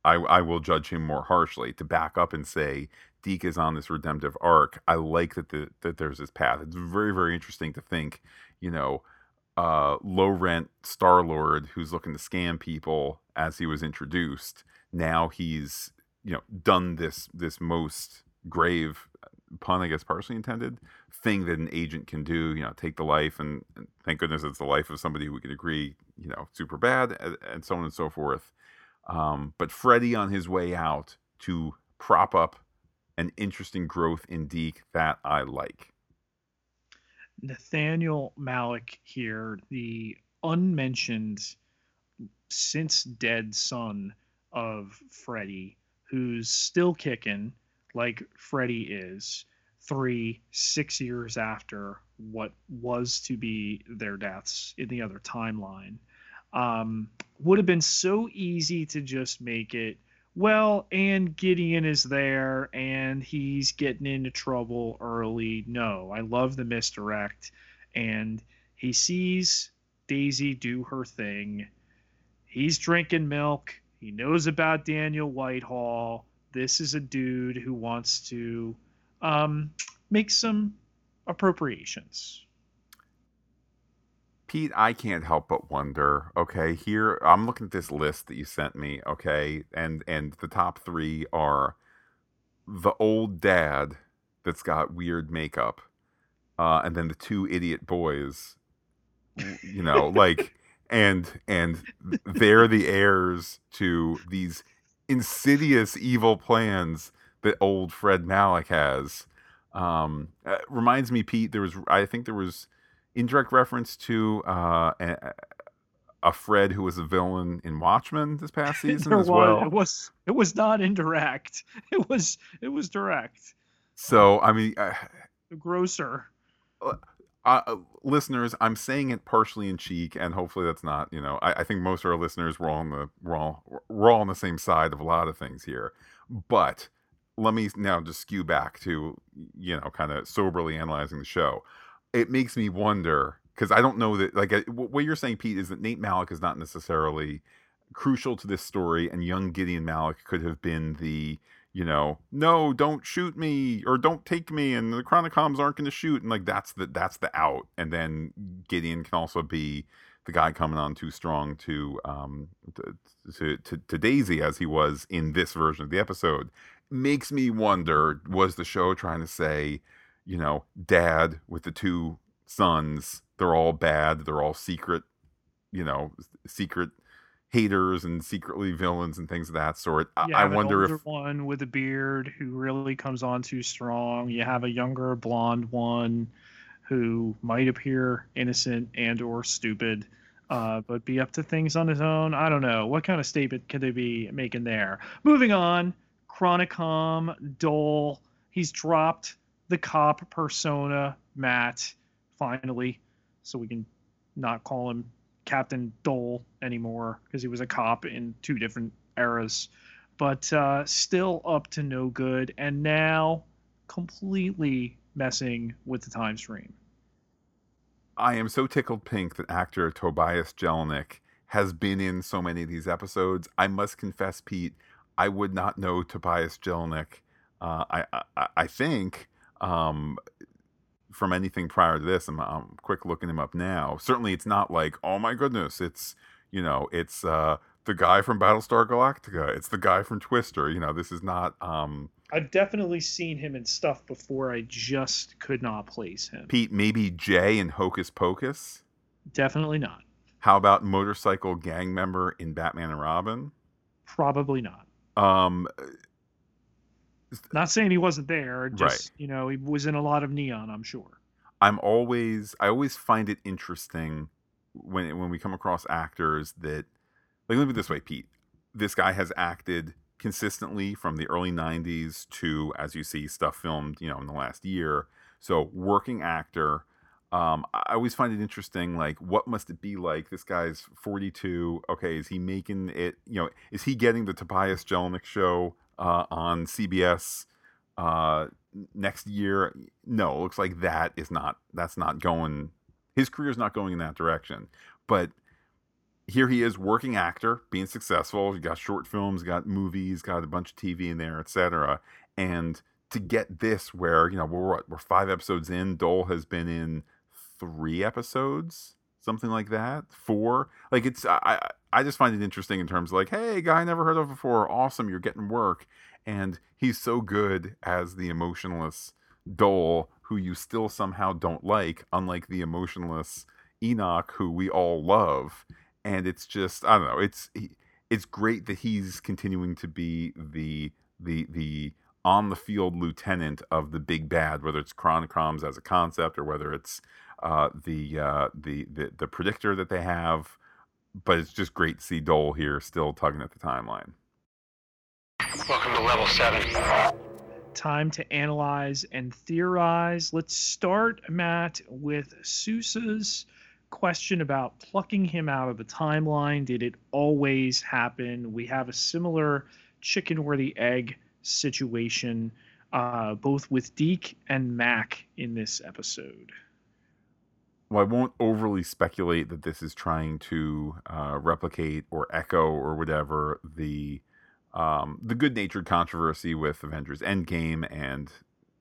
I, I will judge him more harshly. To back up and say Deke is on this redemptive arc, I like that the, that there's this path. It's very very interesting to think, you know, uh, low rent Star Lord who's looking to scam people as he was introduced. Now he's you know done this this most grave pun, I guess, partially intended thing that an agent can do. You know, take the life, and, and thank goodness it's the life of somebody who we can agree, you know, super bad, and, and so on and so forth. Um, but Freddy on his way out to prop up an interesting growth in Deke that I like. Nathaniel Malick here, the unmentioned since dead son of Freddy, who's still kicking like Freddy is, three, six years after what was to be their deaths in the other timeline. Um, would have been so easy to just make it well, and Gideon is there and he's getting into trouble early. No, I love the misdirect. And he sees Daisy do her thing. He's drinking milk. He knows about Daniel Whitehall. This is a dude who wants to um, make some appropriations. Pete, I can't help but wonder. Okay, here I'm looking at this list that you sent me. Okay, and and the top three are the old dad that's got weird makeup, uh, and then the two idiot boys. You know, like [laughs] and and they're the heirs to these insidious evil plans that old Fred Malick has. Um, uh, reminds me, Pete. There was, I think, there was indirect reference to uh, a, a, Fred who was a villain in Watchmen this [laughs] past season as was, well. It was it was not indirect. [laughs] It was it was direct. So I mean, uh, grosser. Uh, uh, listeners, I'm saying it partially in cheek, and hopefully that's not. You know, I, I think most of our listeners we're all on the we're all we're all on the same side of a lot of things here, but let me now just skew back to you know kind of soberly analyzing the show it makes me wonder because I don't know that like what you're saying, Pete, is that Nate Malick is not necessarily crucial to this story, and young Gideon Malick could have been the you know no don't shoot me or don't take me and the chronicoms aren't going to shoot and like that's the that's the out and then gideon can also be the guy coming on too strong to um to, to, to daisy as he was in this version of the episode makes me wonder was the show trying to say you know, dad with the two sons. They're all bad. They're all secret, you know, secret haters and secretly villains and things of that sort. I, You I wonder if one with a beard who really comes on too strong. You have a younger blonde one who might appear innocent and or stupid, uh, but be up to things on his own. I don't know. What kind of statement could they be making there? Moving on, Chronicom, Dole. He's dropped the cop persona, Matt, finally, so we can not call him Captain Dole anymore because he was a cop in two different eras, but uh, still up to no good, and now completely messing with the time stream. I am so tickled pink that actor Tobias Jelinek has been in so many of these episodes. I must confess, Pete, I would not know Tobias Jelinek. Uh, I, I I think um, from anything prior to this. I'm, I'm quick looking him up now. Certainly, it's not like oh my goodness. It's you know it's uh, the guy from Battlestar Galactica. It's the guy from Twister. You know this is not. Um, I've definitely seen him in stuff before. I just could not place him. Pete, maybe Jay in Hocus Pocus. Definitely not. How about motorcycle gang member in Batman and Robin? Probably not. Um, Not saying he wasn't there. Just Right. you know, he was in a lot of neon. I'm sure. I'm always I always find it interesting when when we come across actors that like let me put this way, Pete. This guy has acted consistently from the early 90s to as you see stuff filmed, you know, in the last year. So working actor um, I always find it interesting, like what must it be like? This guy's 42. Okay, is he making it? You know, is he getting the Tobias Jelinek show uh, on CBS uh, next year? No, it looks like that is not. That's not going. His career is not going in that direction. But here he is, working actor, being successful. He got short films, got movies, got a bunch of TV in there, etc. And to get this, where you know we're we're five episodes in. Dole has been in three episodes, something like that. Four. Like it's I I just find it interesting in terms of like, hey, guy I never heard of before. Awesome, you're getting work, and he's so good as the emotionless Dole, who you still somehow don't like, unlike the emotionless Enoch, who we all love. And it's just I don't know. It's it's great that he's continuing to be the the the on the field lieutenant of the big bad, whether it's Chronicoms as a concept or whether it's uh, the, uh, the the the predictor that they have. But it's just great to see Dole here still tugging at the timeline. Welcome to level seven. time to analyze and theorize. Let's start, Matt, with Sousa's question about plucking him out of the timeline. Did it always happen? We have a similar chicken or the egg situation, uh, both with Deke and Mac in this episode. Well, I won't overly speculate that this is trying to uh, replicate or echo or whatever the um, the good-natured controversy with Avengers Endgame and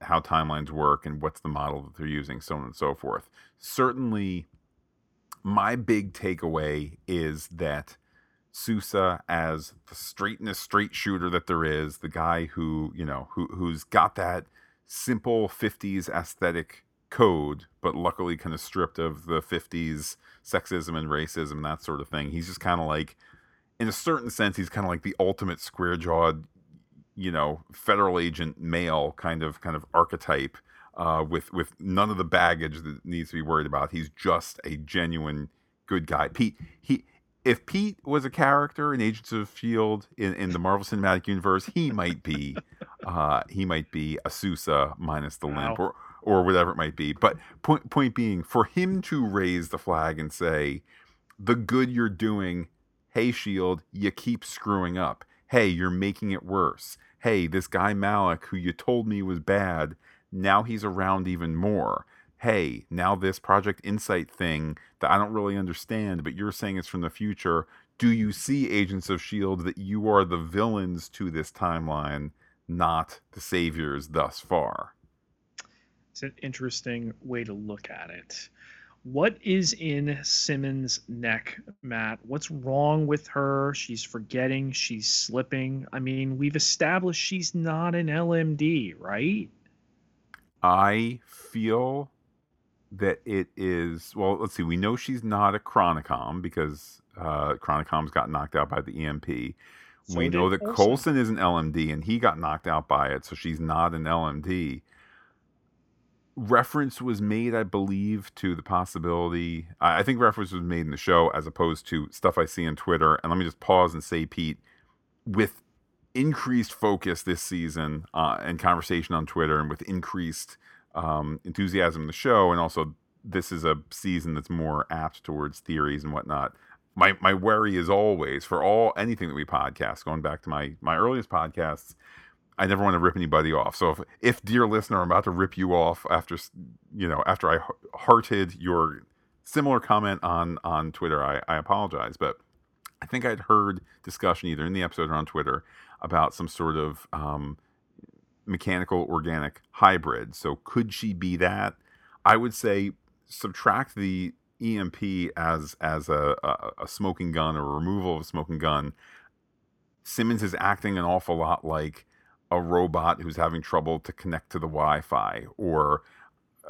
how timelines work and what's the model that they're using, so on and so forth. Certainly, my big takeaway is that Sousa, as the straightest straight shooter that there is, the guy who you know who who's got that simple '50s aesthetic code, but luckily kind of stripped of the 50s sexism and racism that sort of thing. He's just kind of like, in a certain sense, he's kind of like the ultimate square jawed, you know, federal agent male kind of kind of archetype. Uh, with with none of the baggage that needs to be worried about, he's just a genuine good guy. Pete, he if Pete was a character in Agents of Shield in, in the Marvel Cinematic Universe, he might be uh, he might be a Sousa minus the limp, or or whatever it might be. But point point being, for him to raise the flag and say, "The good you're doing, hey Shield, you keep screwing up. Hey, you're making it worse. Hey, this guy Malick, who you told me was bad, now he's around even more." Hey, now this Project Insight thing that I don't really understand, but you're saying it's from the future. Do you see Agents of S.H.I.E.L.D. that you are the villains to this timeline, not the saviors thus far? It's an interesting way to look at it. What is in Simmons' neck, Matt? What's wrong with her? She's forgetting, she's slipping. I mean, we've established she's not an LMD, right? I feel that it is well. Let's see. We know she's not a Chronicom because uh, Chronicom's got knocked out by the EMP. So we know that Coulson is an LMD and he got knocked out by it, so she's not an LMD. Reference was made, I believe, to the possibility. I think reference was made in the show as opposed to stuff I see on Twitter. And let me just pause and say, Pete, with increased focus this season uh, and conversation on Twitter, and with increased um, enthusiasm in the show, and also this is a season that's more apt towards theories and whatnot. My my worry is always for all anything that we podcast, going back to my my earliest podcasts, I never want to rip anybody off. So if if dear listener, I'm about to rip you off after you know after I hearted your similar comment on on Twitter, I, I apologize. But I think I'd heard discussion either in the episode or on Twitter about some sort of um, mechanical organic hybrid. So could she be that? I would say subtract the EMP as as a, a, a smoking gun or removal of a smoking gun. Simmons is acting an awful lot like a robot who's having trouble to connect to the Wi-Fi, or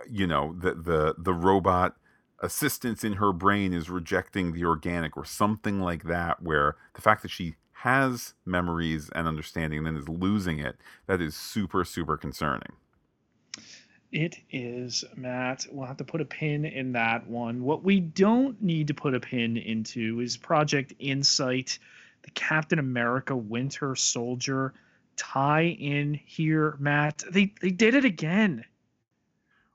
you know the the the robot assistance in her brain is rejecting the organic, or something like that. Where the fact that she has memories and understanding and then is losing it, that is super super concerning. It is, Matt. We'll have to put a pin in that one. What we don't need to put a pin into is Project Insight, the Captain America Winter Soldier tie in here, Matt. They they did it again.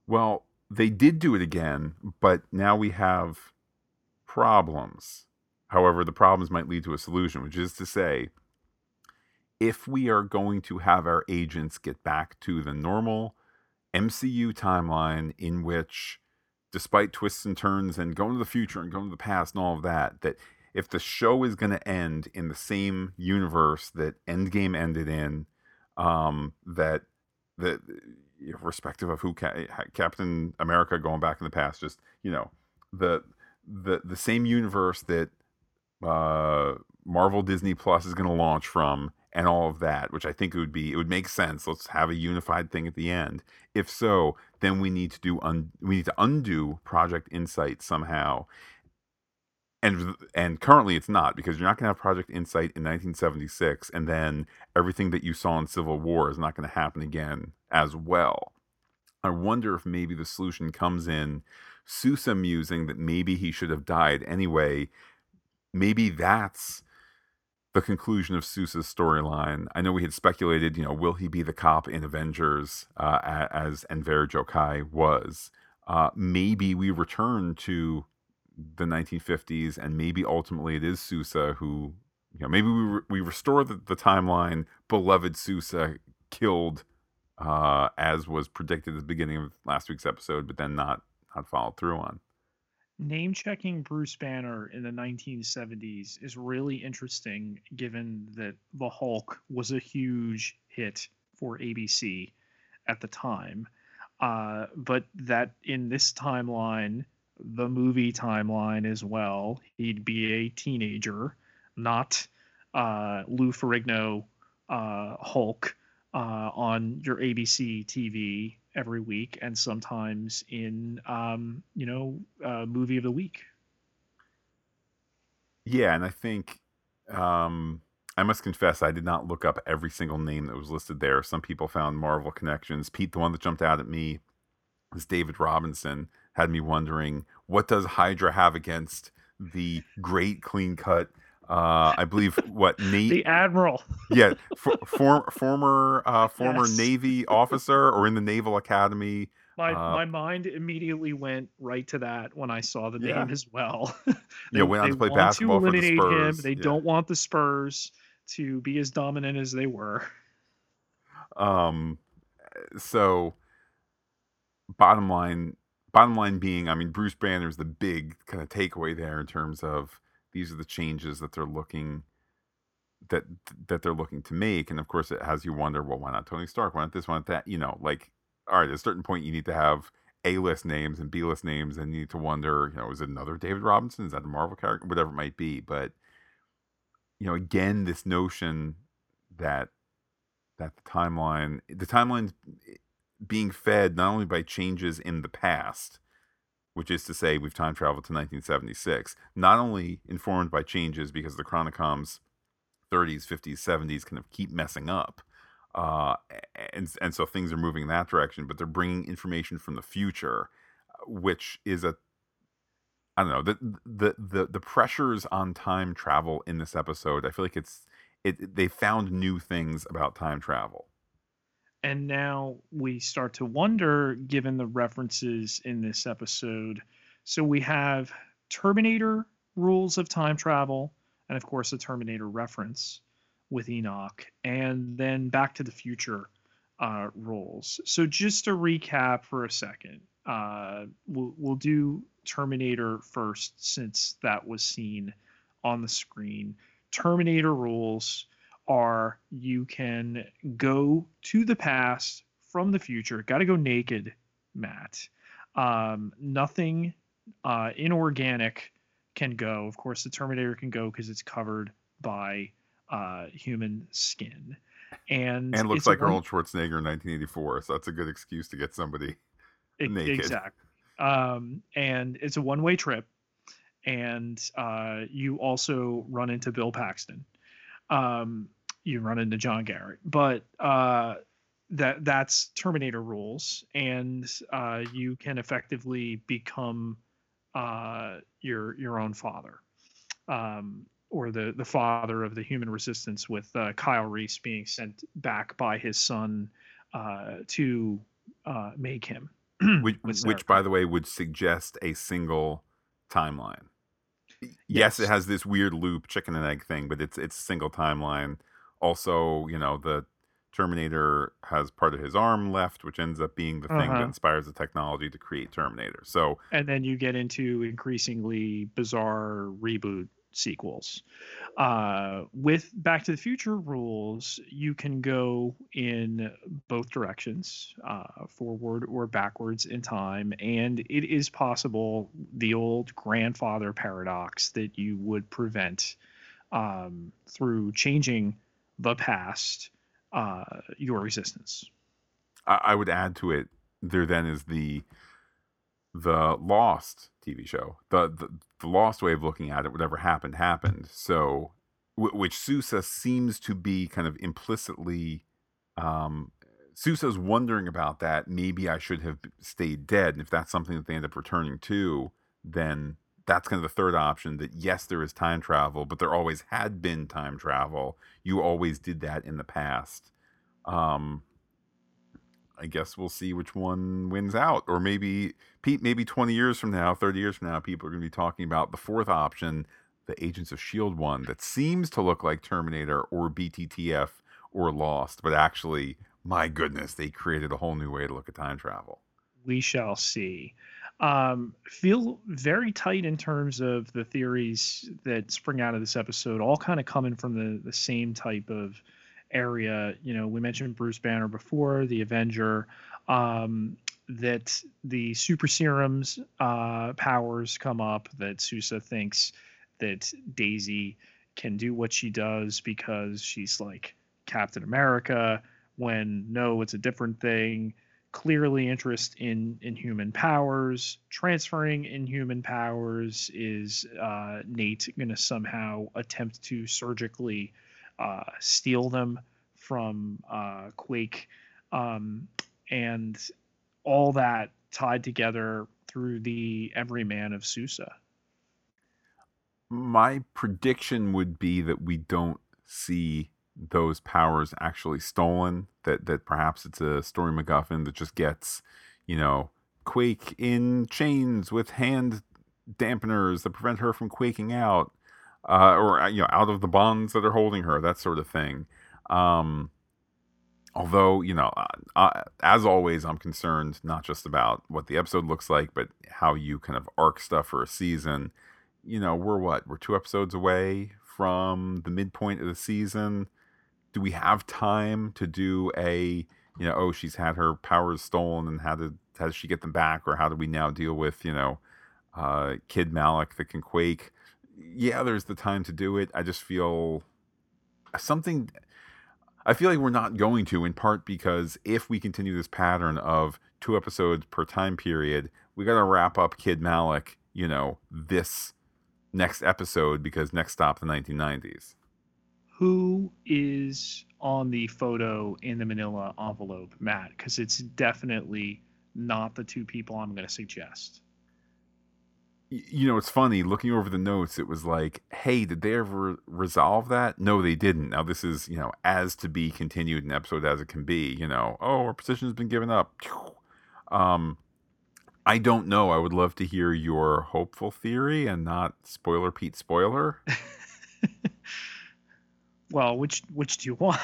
Well, they did do it again, but now we have problems. However, the problems might lead to a solution, which is to say, if we are going to have our agents get back to the normal MCU timeline in which, despite twists and turns and going to the future and going to the past and all of that, that if the show is going to end in the same universe that Endgame ended in, um, that that irrespective of who Ca- Captain America going back in the past, just you know the the the same universe that uh, Marvel Disney Plus is going to launch from, and all of that, which I think it would be it would make sense. Let's have a unified thing at the end. If so, then we need to do un, we need to undo Project Insight somehow. And and currently it's not because you're not going to have Project Insight in 1976, and then everything that you saw in Civil War is not going to happen again as well. I wonder if maybe the solution comes in Sousa musing that maybe he should have died anyway. Maybe that's the conclusion of Sousa's storyline. I know we had speculated, you know, will he be the cop in Avengers uh, as Enver Gjokaj was? Uh, maybe we return to the 1950s, and maybe ultimately it is Sousa who, you know, maybe we re- we restore the, the timeline. Beloved Sousa killed, uh, as was predicted at the beginning of last week's episode, but then not not followed through on. Name checking Bruce Banner in the 1970s is really interesting given that The Hulk was a huge hit for ABC at the time. Uh, but that in this timeline, the movie timeline as well, he'd be a teenager, not uh, Lou Ferrigno uh, Hulk uh, on your ABC TV every week, and sometimes in um, you know uh, movie of the week. Yeah, and I think um, I must confess I did not look up every single name that was listed there. Some people found Marvel connections. Pete, the one that jumped out at me was David Robinson. Had me wondering what does Hydra have against the great clean cut. Uh, I believe what [laughs] Nate. The Admiral. [laughs] yeah, for, for, former uh, former Yes. Navy officer or in the Naval Academy. My Uh, my mind immediately went right to that when I saw the Yeah. name as well. [laughs] Yeah, went on to play basketball for the eliminate him. They Yeah. don't want the Spurs to be as dominant as they were. Um, so bottom line, bottom line being, I mean, Bruce Banner is the big kind of takeaway there in terms of these are the changes that they're looking that that they're looking to make, and of course, it has you wonder, well, why not Tony Stark? Why not this? Why not that? You know, like, all right, at a certain point, you need to have A list names and B list names, and you need to wonder, you know, is it another David Robinson? Is that a Marvel character? Whatever it might be, but you know, again, this notion that that the timeline the timeline's being fed not only by changes in the past which is to say we've time traveled to 1976, not only informed by changes because the Chronicoms 30s, 50s, 70s kind of keep messing up. Uh, and and so things are moving in that direction, but they're bringing information from the future, which is a I don't know the the the the pressures on time travel in this episode. I feel like it's it they found new things about time travel. And now we start to wonder, given the references in this episode. So we have Terminator rules of time travel, and of course, a Terminator reference with Enoch, and then Back to the Future uh, rules. So just to recap for a second, uh, we'll, we'll do Terminator first since that was seen on the screen. Terminator rules are you can go to the past from the future. Got to go naked, Matt. Um, nothing uh, inorganic can go. Of course, the Terminator can go because it's covered by uh, human skin. And And looks like one- Arnold Schwarzenegger in 1984, so that's a good excuse to get somebody. E- naked. Exactly. Um, and it's a one way trip. And uh, you also run into Bill Paxton. Um, you run into John Garrett. But uh, that that's Terminator rules. And uh, you can effectively become uh, your your own father. Um, or the, the father of the human resistance with uh, Kyle Reese being sent back by his son uh, to uh, make him. [clears throat] which, which by the way would suggest a single timeline yes. it has this weird loop chicken and egg thing but it's it's a single timeline also you know the terminator has part of his arm left which ends up being the thing that Uh-huh. inspires the technology to create terminator so and then you get into increasingly bizarre reboot sequels. Uh, with Back to the Future rules, you can go in both directions, uh, forward or backwards in time, and it is possible the old grandfather paradox that you would prevent um, through changing the past uh, your existence. I, I would add to it there then is the the lost tv show the, the the lost way of looking at it whatever happened happened. So wh- which Sousa seems to be kind of implicitly um Sousa's wondering about that maybe I should have stayed dead and if that's something that they end up returning to then that's kind of the third option that yes there is time travel but there always had been time travel. You always did that in the past. Um I guess we'll see which one wins out. Or maybe Pete, maybe 20 years from now, 30 years from now, people are going to be talking about the fourth option, the Agents of S.H.I.E.L.D. One that seems to look like Terminator or BTTF or Lost, but actually, my goodness, they created a whole new way to look at time travel. we shall see. Um, feel very tight in terms of the theories that spring out of this episode, all kind of coming from the the same type of area. You know, we mentioned Bruce Banner before, the Avenger. Um, that the super serums uh, powers come up. That Sousa thinks that Daisy can do what she does because she's like Captain America. When no, it's a different thing clearly interest in in human powers transferring in human powers is uh, nate going to somehow attempt to surgically uh, steal them from uh, quake um, and all that tied together through the everyman of Sousa. My prediction would be that we don't see those powers actually stolen. That that perhaps it's a story MacGuffin that just gets, you know, Quake in chains with hand dampeners that prevent her from quaking out, uh, or uh, you know, out of the bonds that are holding her, that sort of thing. Um, although you know, uh, uh, as always, I'm concerned not just about what the episode looks like, but how you kind of arc stuff for a season you know, we're what? We're two episodes away from the midpoint of the season. Do we have time to do a, you know, oh, she's had her powers stolen and how did how does she get them back? Or how do we now deal with, you know, uh, Kid Malick that can quake? Yeah, there's the time to do it. I just feel uh, something I feel like we're not going to, in part because if we continue this pattern of two episodes per time period, we got to wrap up Kid Malick, you know, this next episode because next stop the 1990s. Who is on the photo in the manila envelope, Matt? Because it's definitely not the two people I'm going to suggest. You know, it's funny looking over the notes. It was like, hey, did they ever resolve that? No, they didn't. Now, this is, you know, as to be continued an episode as it can be. You know, oh, our position has been given up. [sniffs] Um, I don't know. I would love to hear your hopeful theory and not spoiler Pete spoiler. [laughs] Well, which which do you want?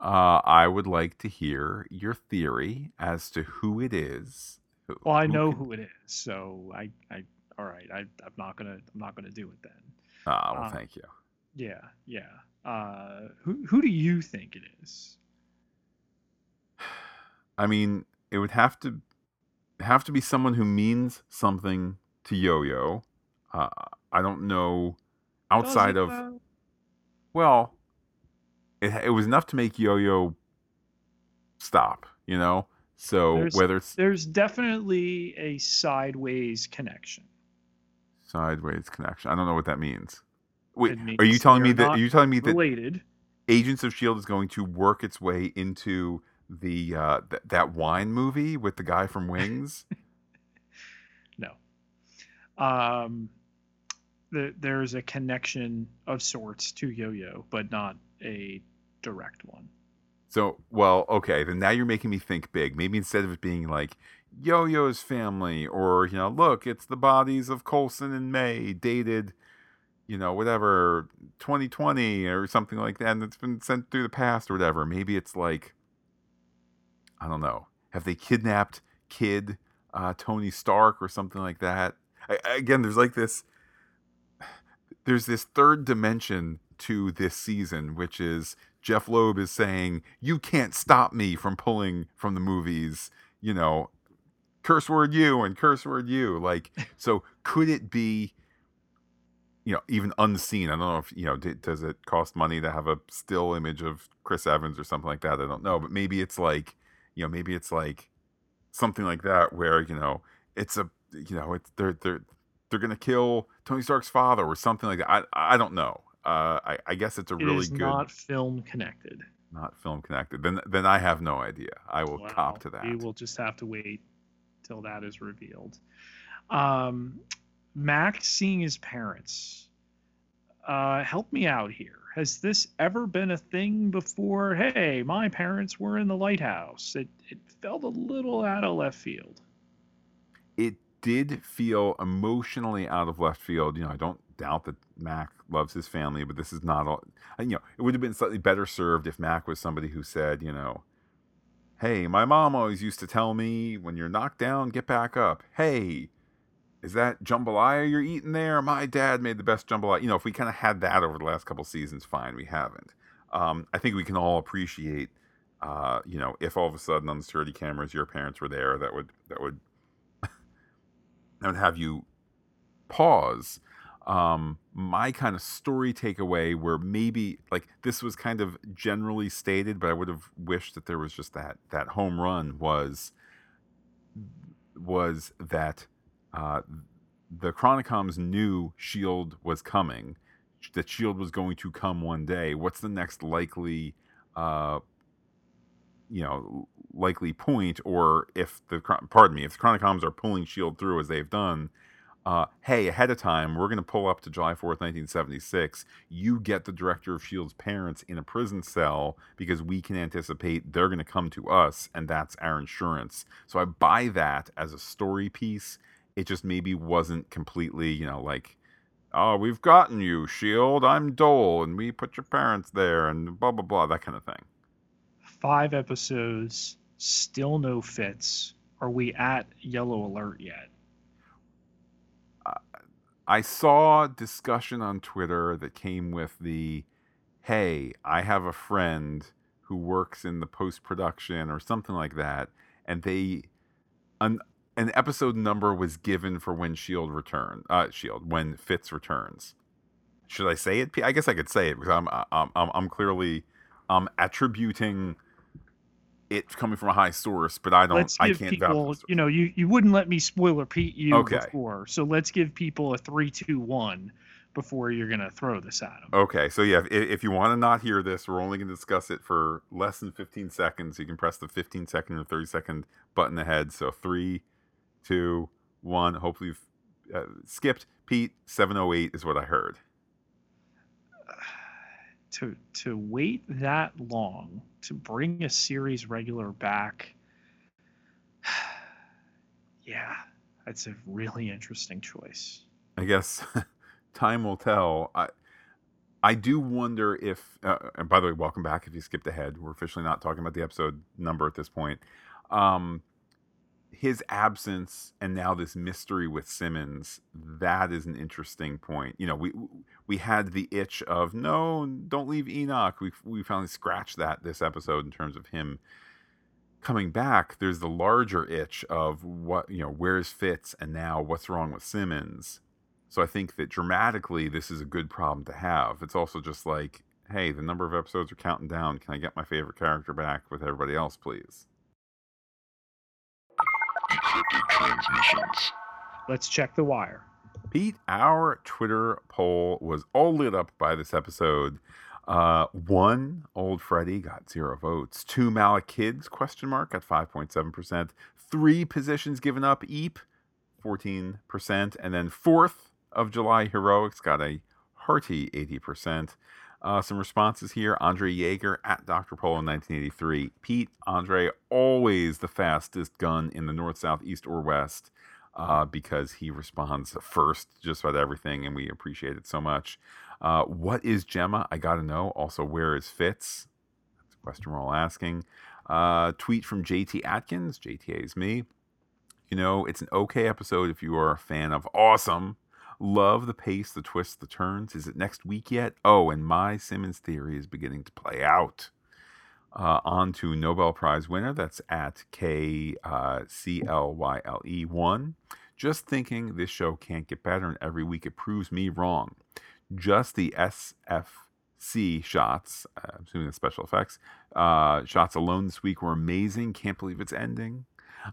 Uh, I would like to hear your theory as to who it is. Who- well, I who know who it is, so I, I all right. I, I'm not gonna I'm not gonna do it then. Ah, well, uh, thank you. Yeah, yeah. Uh, who who do you think it is? [sighs] I mean, it would have to have to be someone who means something to Yo-Yo. Uh, I don't know outside Does of it, well, it it was enough to make Yo-Yo stop, you know. So There's- whether it's there's definitely a sideways connection. sideways connection, I don't know what that means. Wait, It are you telling me that? Are you telling me that Related. Agents of Shield is going to work its way into the uh, th- that wine movie with the guy from Wings? [laughs] No. Um, the, there's a connection of sorts to Yo-Yo, but not a direct one. So, well, okay, then now you're making me think big. Maybe instead of it being like Yo-Yo's family, or you know, look, it's the bodies of Coulson and May dated, you know, whatever, 2020 or something like that, and it's been sent through the past or whatever. Maybe it's like, I don't know, have they kidnapped Kid uh, Tony Stark or something like that? I- again, there's like this, there's this third dimension to this season, which is Jeph Loeb is saying, "You can't stop me from pulling from the movies." You know, curse word you and curse word you. Like, [laughs] so could it be? You know, even unseen. I don't know if you know. d does it cost money to have a still image of Chris Evans or something like that? I don't know, but maybe it's like, you know, maybe it's like something like that where you know it's a you know it's they're they're they're gonna kill Tony Stark's father or something like that. I I don't know. Uh, I I guess it's a It really is good not film connected. not film connected. Then then I have no idea. I will cop to that. We will just have to wait till that is revealed. Um, Mac seeing his parents. Uh, help me out here. Has this ever been a thing before? Hey, my parents were in the lighthouse. It it felt a little out of left field. It did feel emotionally out of left field. You know, I don't doubt that Mac loves his family, but this is not all. You know, it would have been slightly better served if Mac was somebody who said, you know, hey, my mom always used to tell me when you're knocked down, get back up. Hey, is that jambalaya you're eating there? My dad made the best jambalaya. You know, if we kind of had that over the last couple seasons, fine. We haven't. Um, I think we can all appreciate, uh, you know, if all of a sudden on the security cameras your parents were there, that would that would [laughs] that would have you pause. Um, my kind of story takeaway, where maybe like this was kind of generally stated, but I would have wished that there was just that that home run was was that uh, the Chronicoms knew Shield was coming, that Shield was going to come one day. What's the next likely, uh, you know, likely point, or if the pardon me, if the Chronicoms are pulling Shield through as they've done, uh, hey, ahead of time, we're going to pull up to July 4th, 1976. You get the director of S.H.I.E.L.D.'s parents in a prison cell because we can anticipate they're going to come to us, and that's our insurance. So I buy that as a story piece. It just maybe wasn't completely, you know, like, oh, we've gotten you, S.H.I.E.L.D., I'm Dole, and we put your parents there, and blah, blah, blah, that kind of thing. Five episodes, still no Fitz. Are we at yellow alert yet? I saw discussion on Twitter that came with the hey, I have a friend who works in the post production or something like that, and they an an episode number was given for when Shield return uh Shield when Fitz returns. Should I say it? I guess I could say it because I'm I'm I'm, I'm clearly um attributing it coming from a high source, but I don't. let's I can't people, you know, you you wouldn't let me spoil repeat you Okay. before, so let's give people a three, two, one before you're gonna throw this at them. Okay, so yeah, if, if you want to not hear this, we're only to discuss it for less than 15 seconds. You can press the 15 second or 30 second button ahead. So three, two, one. Hopefully, you've uh, skipped. Pete, 708 is what I heard. [sighs] To to wait that long to bring a series regular back, [sighs] yeah, that's a really interesting choice. I guess [laughs] time will tell. I I do wonder if. Uh, and by the way, welcome back. If you skipped ahead, we're officially not talking about the episode number at this point. Um, his absence and now this mystery with Simmons. That is an interesting point. You know, we we had the itch of no, don't leave Enoch. We we finally scratched that this episode in terms of him coming back. There's the larger itch of what you know. Where's Fitz, and now what's wrong with Simmons? So I think that dramatically, this is a good problem to have. It's also just like, hey, the number of episodes are counting down. Can I get my favorite character back with everybody else, please? Transmissions. Let's check the wire. Pete, our Twitter poll was all lit up by this episode. Uh, one, Old Freddy got zero votes. Two, Malick Kids, question mark, at 5.7%. Three positions given up, Eep, 14%. And then fourth of July Heroics got a hearty 80%. Uh, some responses here. Andre Yeager at Dr. Polo in 1983. Pete, Andre, always the fastest gun in the north, south, east, or west uh, because he responds [laughs] first just about everything, and we appreciate it so much. Uh, what is Jemma? I got to know. Also, where is Fitz? That's a question we're all asking. Uh, tweet from JT Atkins. JTA is me. You know, it's an okay episode if you are a fan of awesome. Love the pace, the twists, the turns. Is it next week yet? Oh, and my Simmons theory is beginning to play out. Uh, on to Nobel Prize winner. That's at K uh, C L Y L E 1. Just thinking this show can't get better, and every week it proves me wrong. Just the SFC shots, uh, I'm assuming the special effects, uh, shots alone this week were amazing. Can't believe it's ending.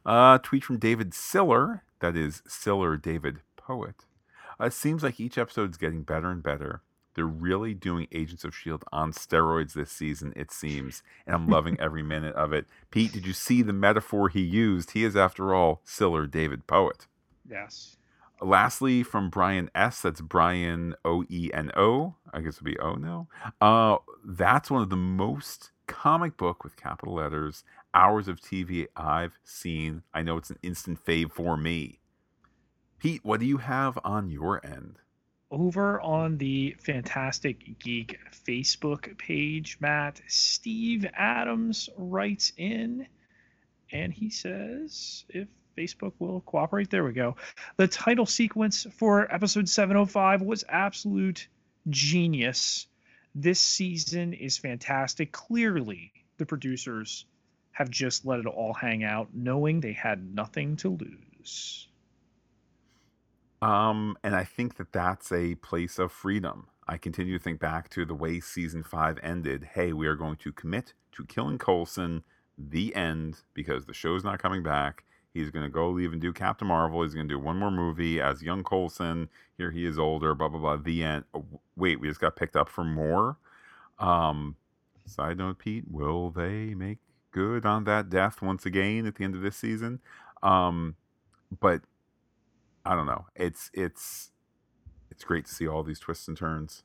Uh, tweet from David Siller, that is Siller David Poet. Uh, it seems like each episode's getting better and better. They're really doing Agents of S.H.I.E.L.D. On steroids this season, it seems, and I'm loving [laughs] every minute of it. Pete, did you see the metaphor he used? He is, after all, Siller David Poet. Yes. Lastly, from Brian S. That's Brian O E N O. I guess it would be O now. Uh, that's one of the most comic book with capital letters hours of TV I've seen. I know it's an instant fave for me. Pete, what do you have on your end? over on the Phantastic Geek Facebook page, Matt, Steve Adams writes in and he says, if Facebook will cooperate, there we go. The title sequence for episode 705 was absolute genius. This season is fantastic. Clearly, the producers have just let it all hang out, knowing they had nothing to lose. Um, and I think that that's a place of freedom. I continue to think back to the way season five ended. Hey, we are going to commit to killing Coulson. The end, because the show's not coming back. He's going to go leave and do Captain Marvel. He's going to do one more movie as young Coulson. Here he is older. Blah blah blah. The end. Oh, wait, we just got picked up for more. Um, side note, Pete, will they make good on that death once again at the end of this season? Um, but I don't know. It's it's it's great to see all these twists and turns.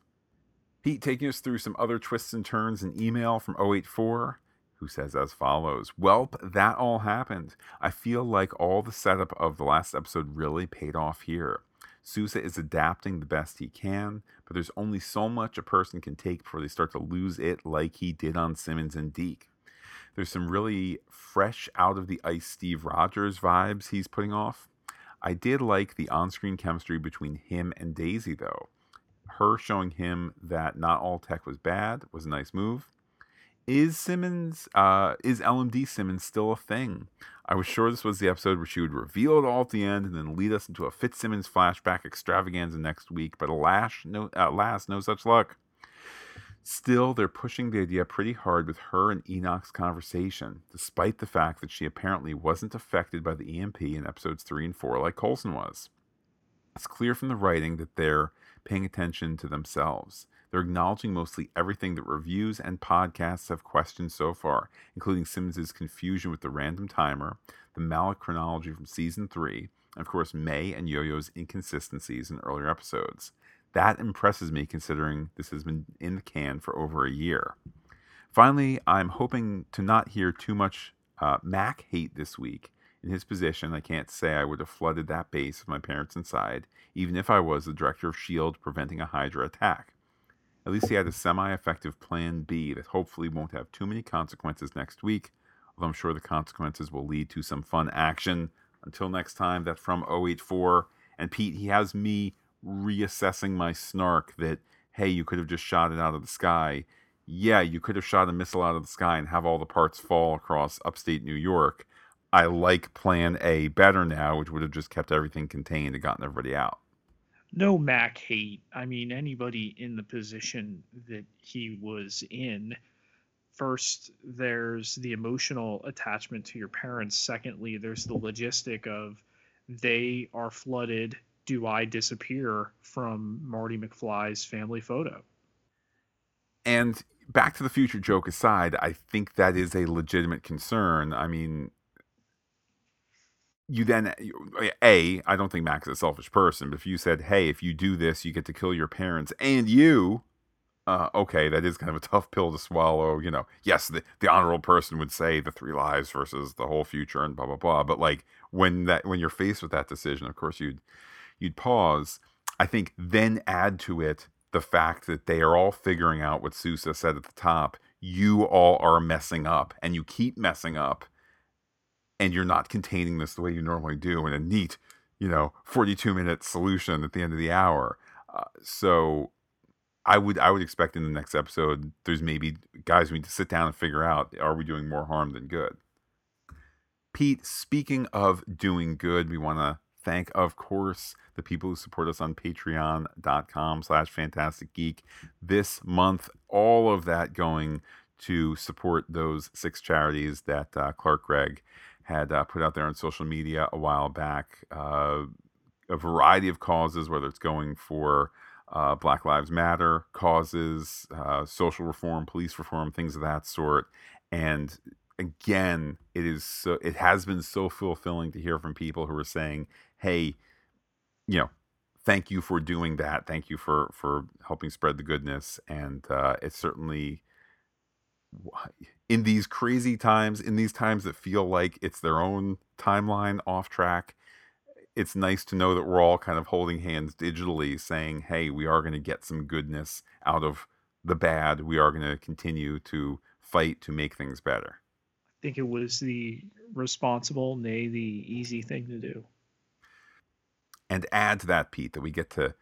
Pete taking us through some other twists and turns in email from 084 who says as follows Welp, that all happened. I feel like all the setup of the last episode really paid off here. Sousa is adapting the best he can, but there's only so much a person can take before they start to lose it, like he did on Simmons and Deke. There's some really fresh out of the ice Steve Rogers vibes he's putting off. I did like the on screen chemistry between him and Daisy, though. Her showing him that not all tech was bad was a nice move. Is Simmons, uh, is LMD Simmons still a thing? I was sure this was the episode where she would reveal it all at the end and then lead us into a Fitzsimmons flashback extravaganza next week, but alas, no, alas, no such luck. Still, they're pushing the idea pretty hard with her and Enoch's conversation, despite the fact that she apparently wasn't affected by the EMP in episodes 3 and 4 like Coulson was. It's clear from the writing that they're paying attention to themselves. They're acknowledging mostly everything that reviews and podcasts have questioned so far, including Simmons' confusion with the random timer, the Malick chronology from season 3, and of course May and Yo-Yo's inconsistencies in earlier episodes. That impresses me considering this has been in the can for over a year. Finally, I'm hoping to not hear too much uh, Mack hate this week. In his position, I can't say I would have flooded that base with my parents inside, even if I was the director of S.H.I.E.L.D. preventing a Hydra attack. At least he had a semi effective plan B that hopefully won't have too many consequences next week, although I'm sure the consequences will lead to some fun action. Until next time, that's from 084. And Pete, he has me reassessing my snark that, hey, you could have just shot it out of the sky. Yeah, you could have shot a missile out of the sky and have all the parts fall across upstate New York. I like plan A better now, which would have just kept everything contained and gotten everybody out. No Mack hate. I mean, anybody in the position that he was in. First, there's the emotional attachment to your parents. Secondly, there's the logistic of they are flooded do I disappear from Marty McFly's family photo? And Back to the Future joke aside, I think that is a legitimate concern. I mean, you then a I don't think Max is a selfish person, but if you said, "Hey, if you do this, you get to kill your parents and you," uh, okay, that is kind of a tough pill to swallow. You know, yes, the the honorable person would say the three lives versus the whole future and blah blah blah. But like when that when you're faced with that decision, of course you'd you'd pause. I think then add to it the fact that they are all figuring out what Sousa said at the top. You all are messing up, and you keep messing up, and you're not containing this the way you normally do in a neat, you know, 42 minute solution at the end of the hour. Uh, so I would I would expect in the next episode there's maybe guys we need to sit down and figure out are we doing more harm than good. Pete, speaking of doing good, we want to thank, of course, the people who support us on patreon.com slash Phantastic Geek. This month, all of that going to support those six charities that uh, Clark Gregg had uh, put out there on social media a while back. Uh, a variety of causes, whether it's going for uh, Black Lives Matter causes, uh, social reform, police reform, things of that sort. And again, it is so, it has been so fulfilling to hear from people who are saying, hey, you know, thank you for doing that. Thank you for for helping spread the goodness. And uh, it's certainly in these crazy times, in these times that feel like it's their own timeline off track. It's nice to know that we're all kind of holding hands digitally, saying, "Hey, we are going to get some goodness out of the bad. We are going to continue to fight to make things better." I think it was the responsible, nay, the easy thing to do and add to that, Pete, that we get to,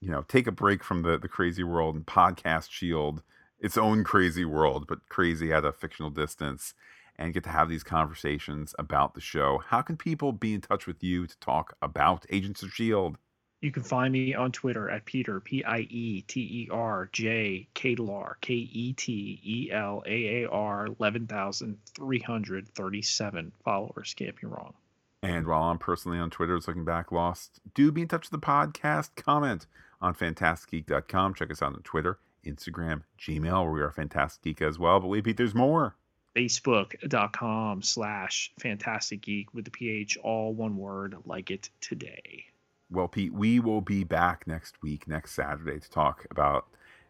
you know, take a break from the the crazy world and podcast Shield its own crazy world, but crazy at a fictional distance, and get to have these conversations about the show. How can people be in touch with you to talk about Agents of Shield? You can find me on Twitter at Pieter P I E T E R J Ketelaar K E T E L A A R eleven thousand three hundred thirty seven followers. Can't be wrong. And while I'm personally on Twitter, it's looking back lost, do be in touch with the podcast. Comment on PhantasticGeek.com. Check us out on Twitter, Instagram, Gmail, where we are Phantastic Geek as well. But wait, Pete, there's more. Facebook.com slash Phantastic Geek with the PH, all one word, like it today. Well, Pete, we will be back next week, next Saturday, to talk about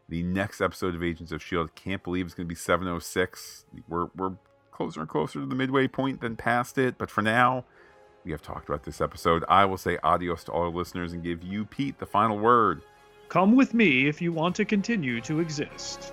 the next episode of Agents of S.H.I.E.L.D. Can't believe it's going to be 706. We're, we're closer and closer to the midway point than past it. But for now, we have talked about this episode. I will say adios to all our listeners and give you, Pete, the final word. Come with me if you want to continue to exist.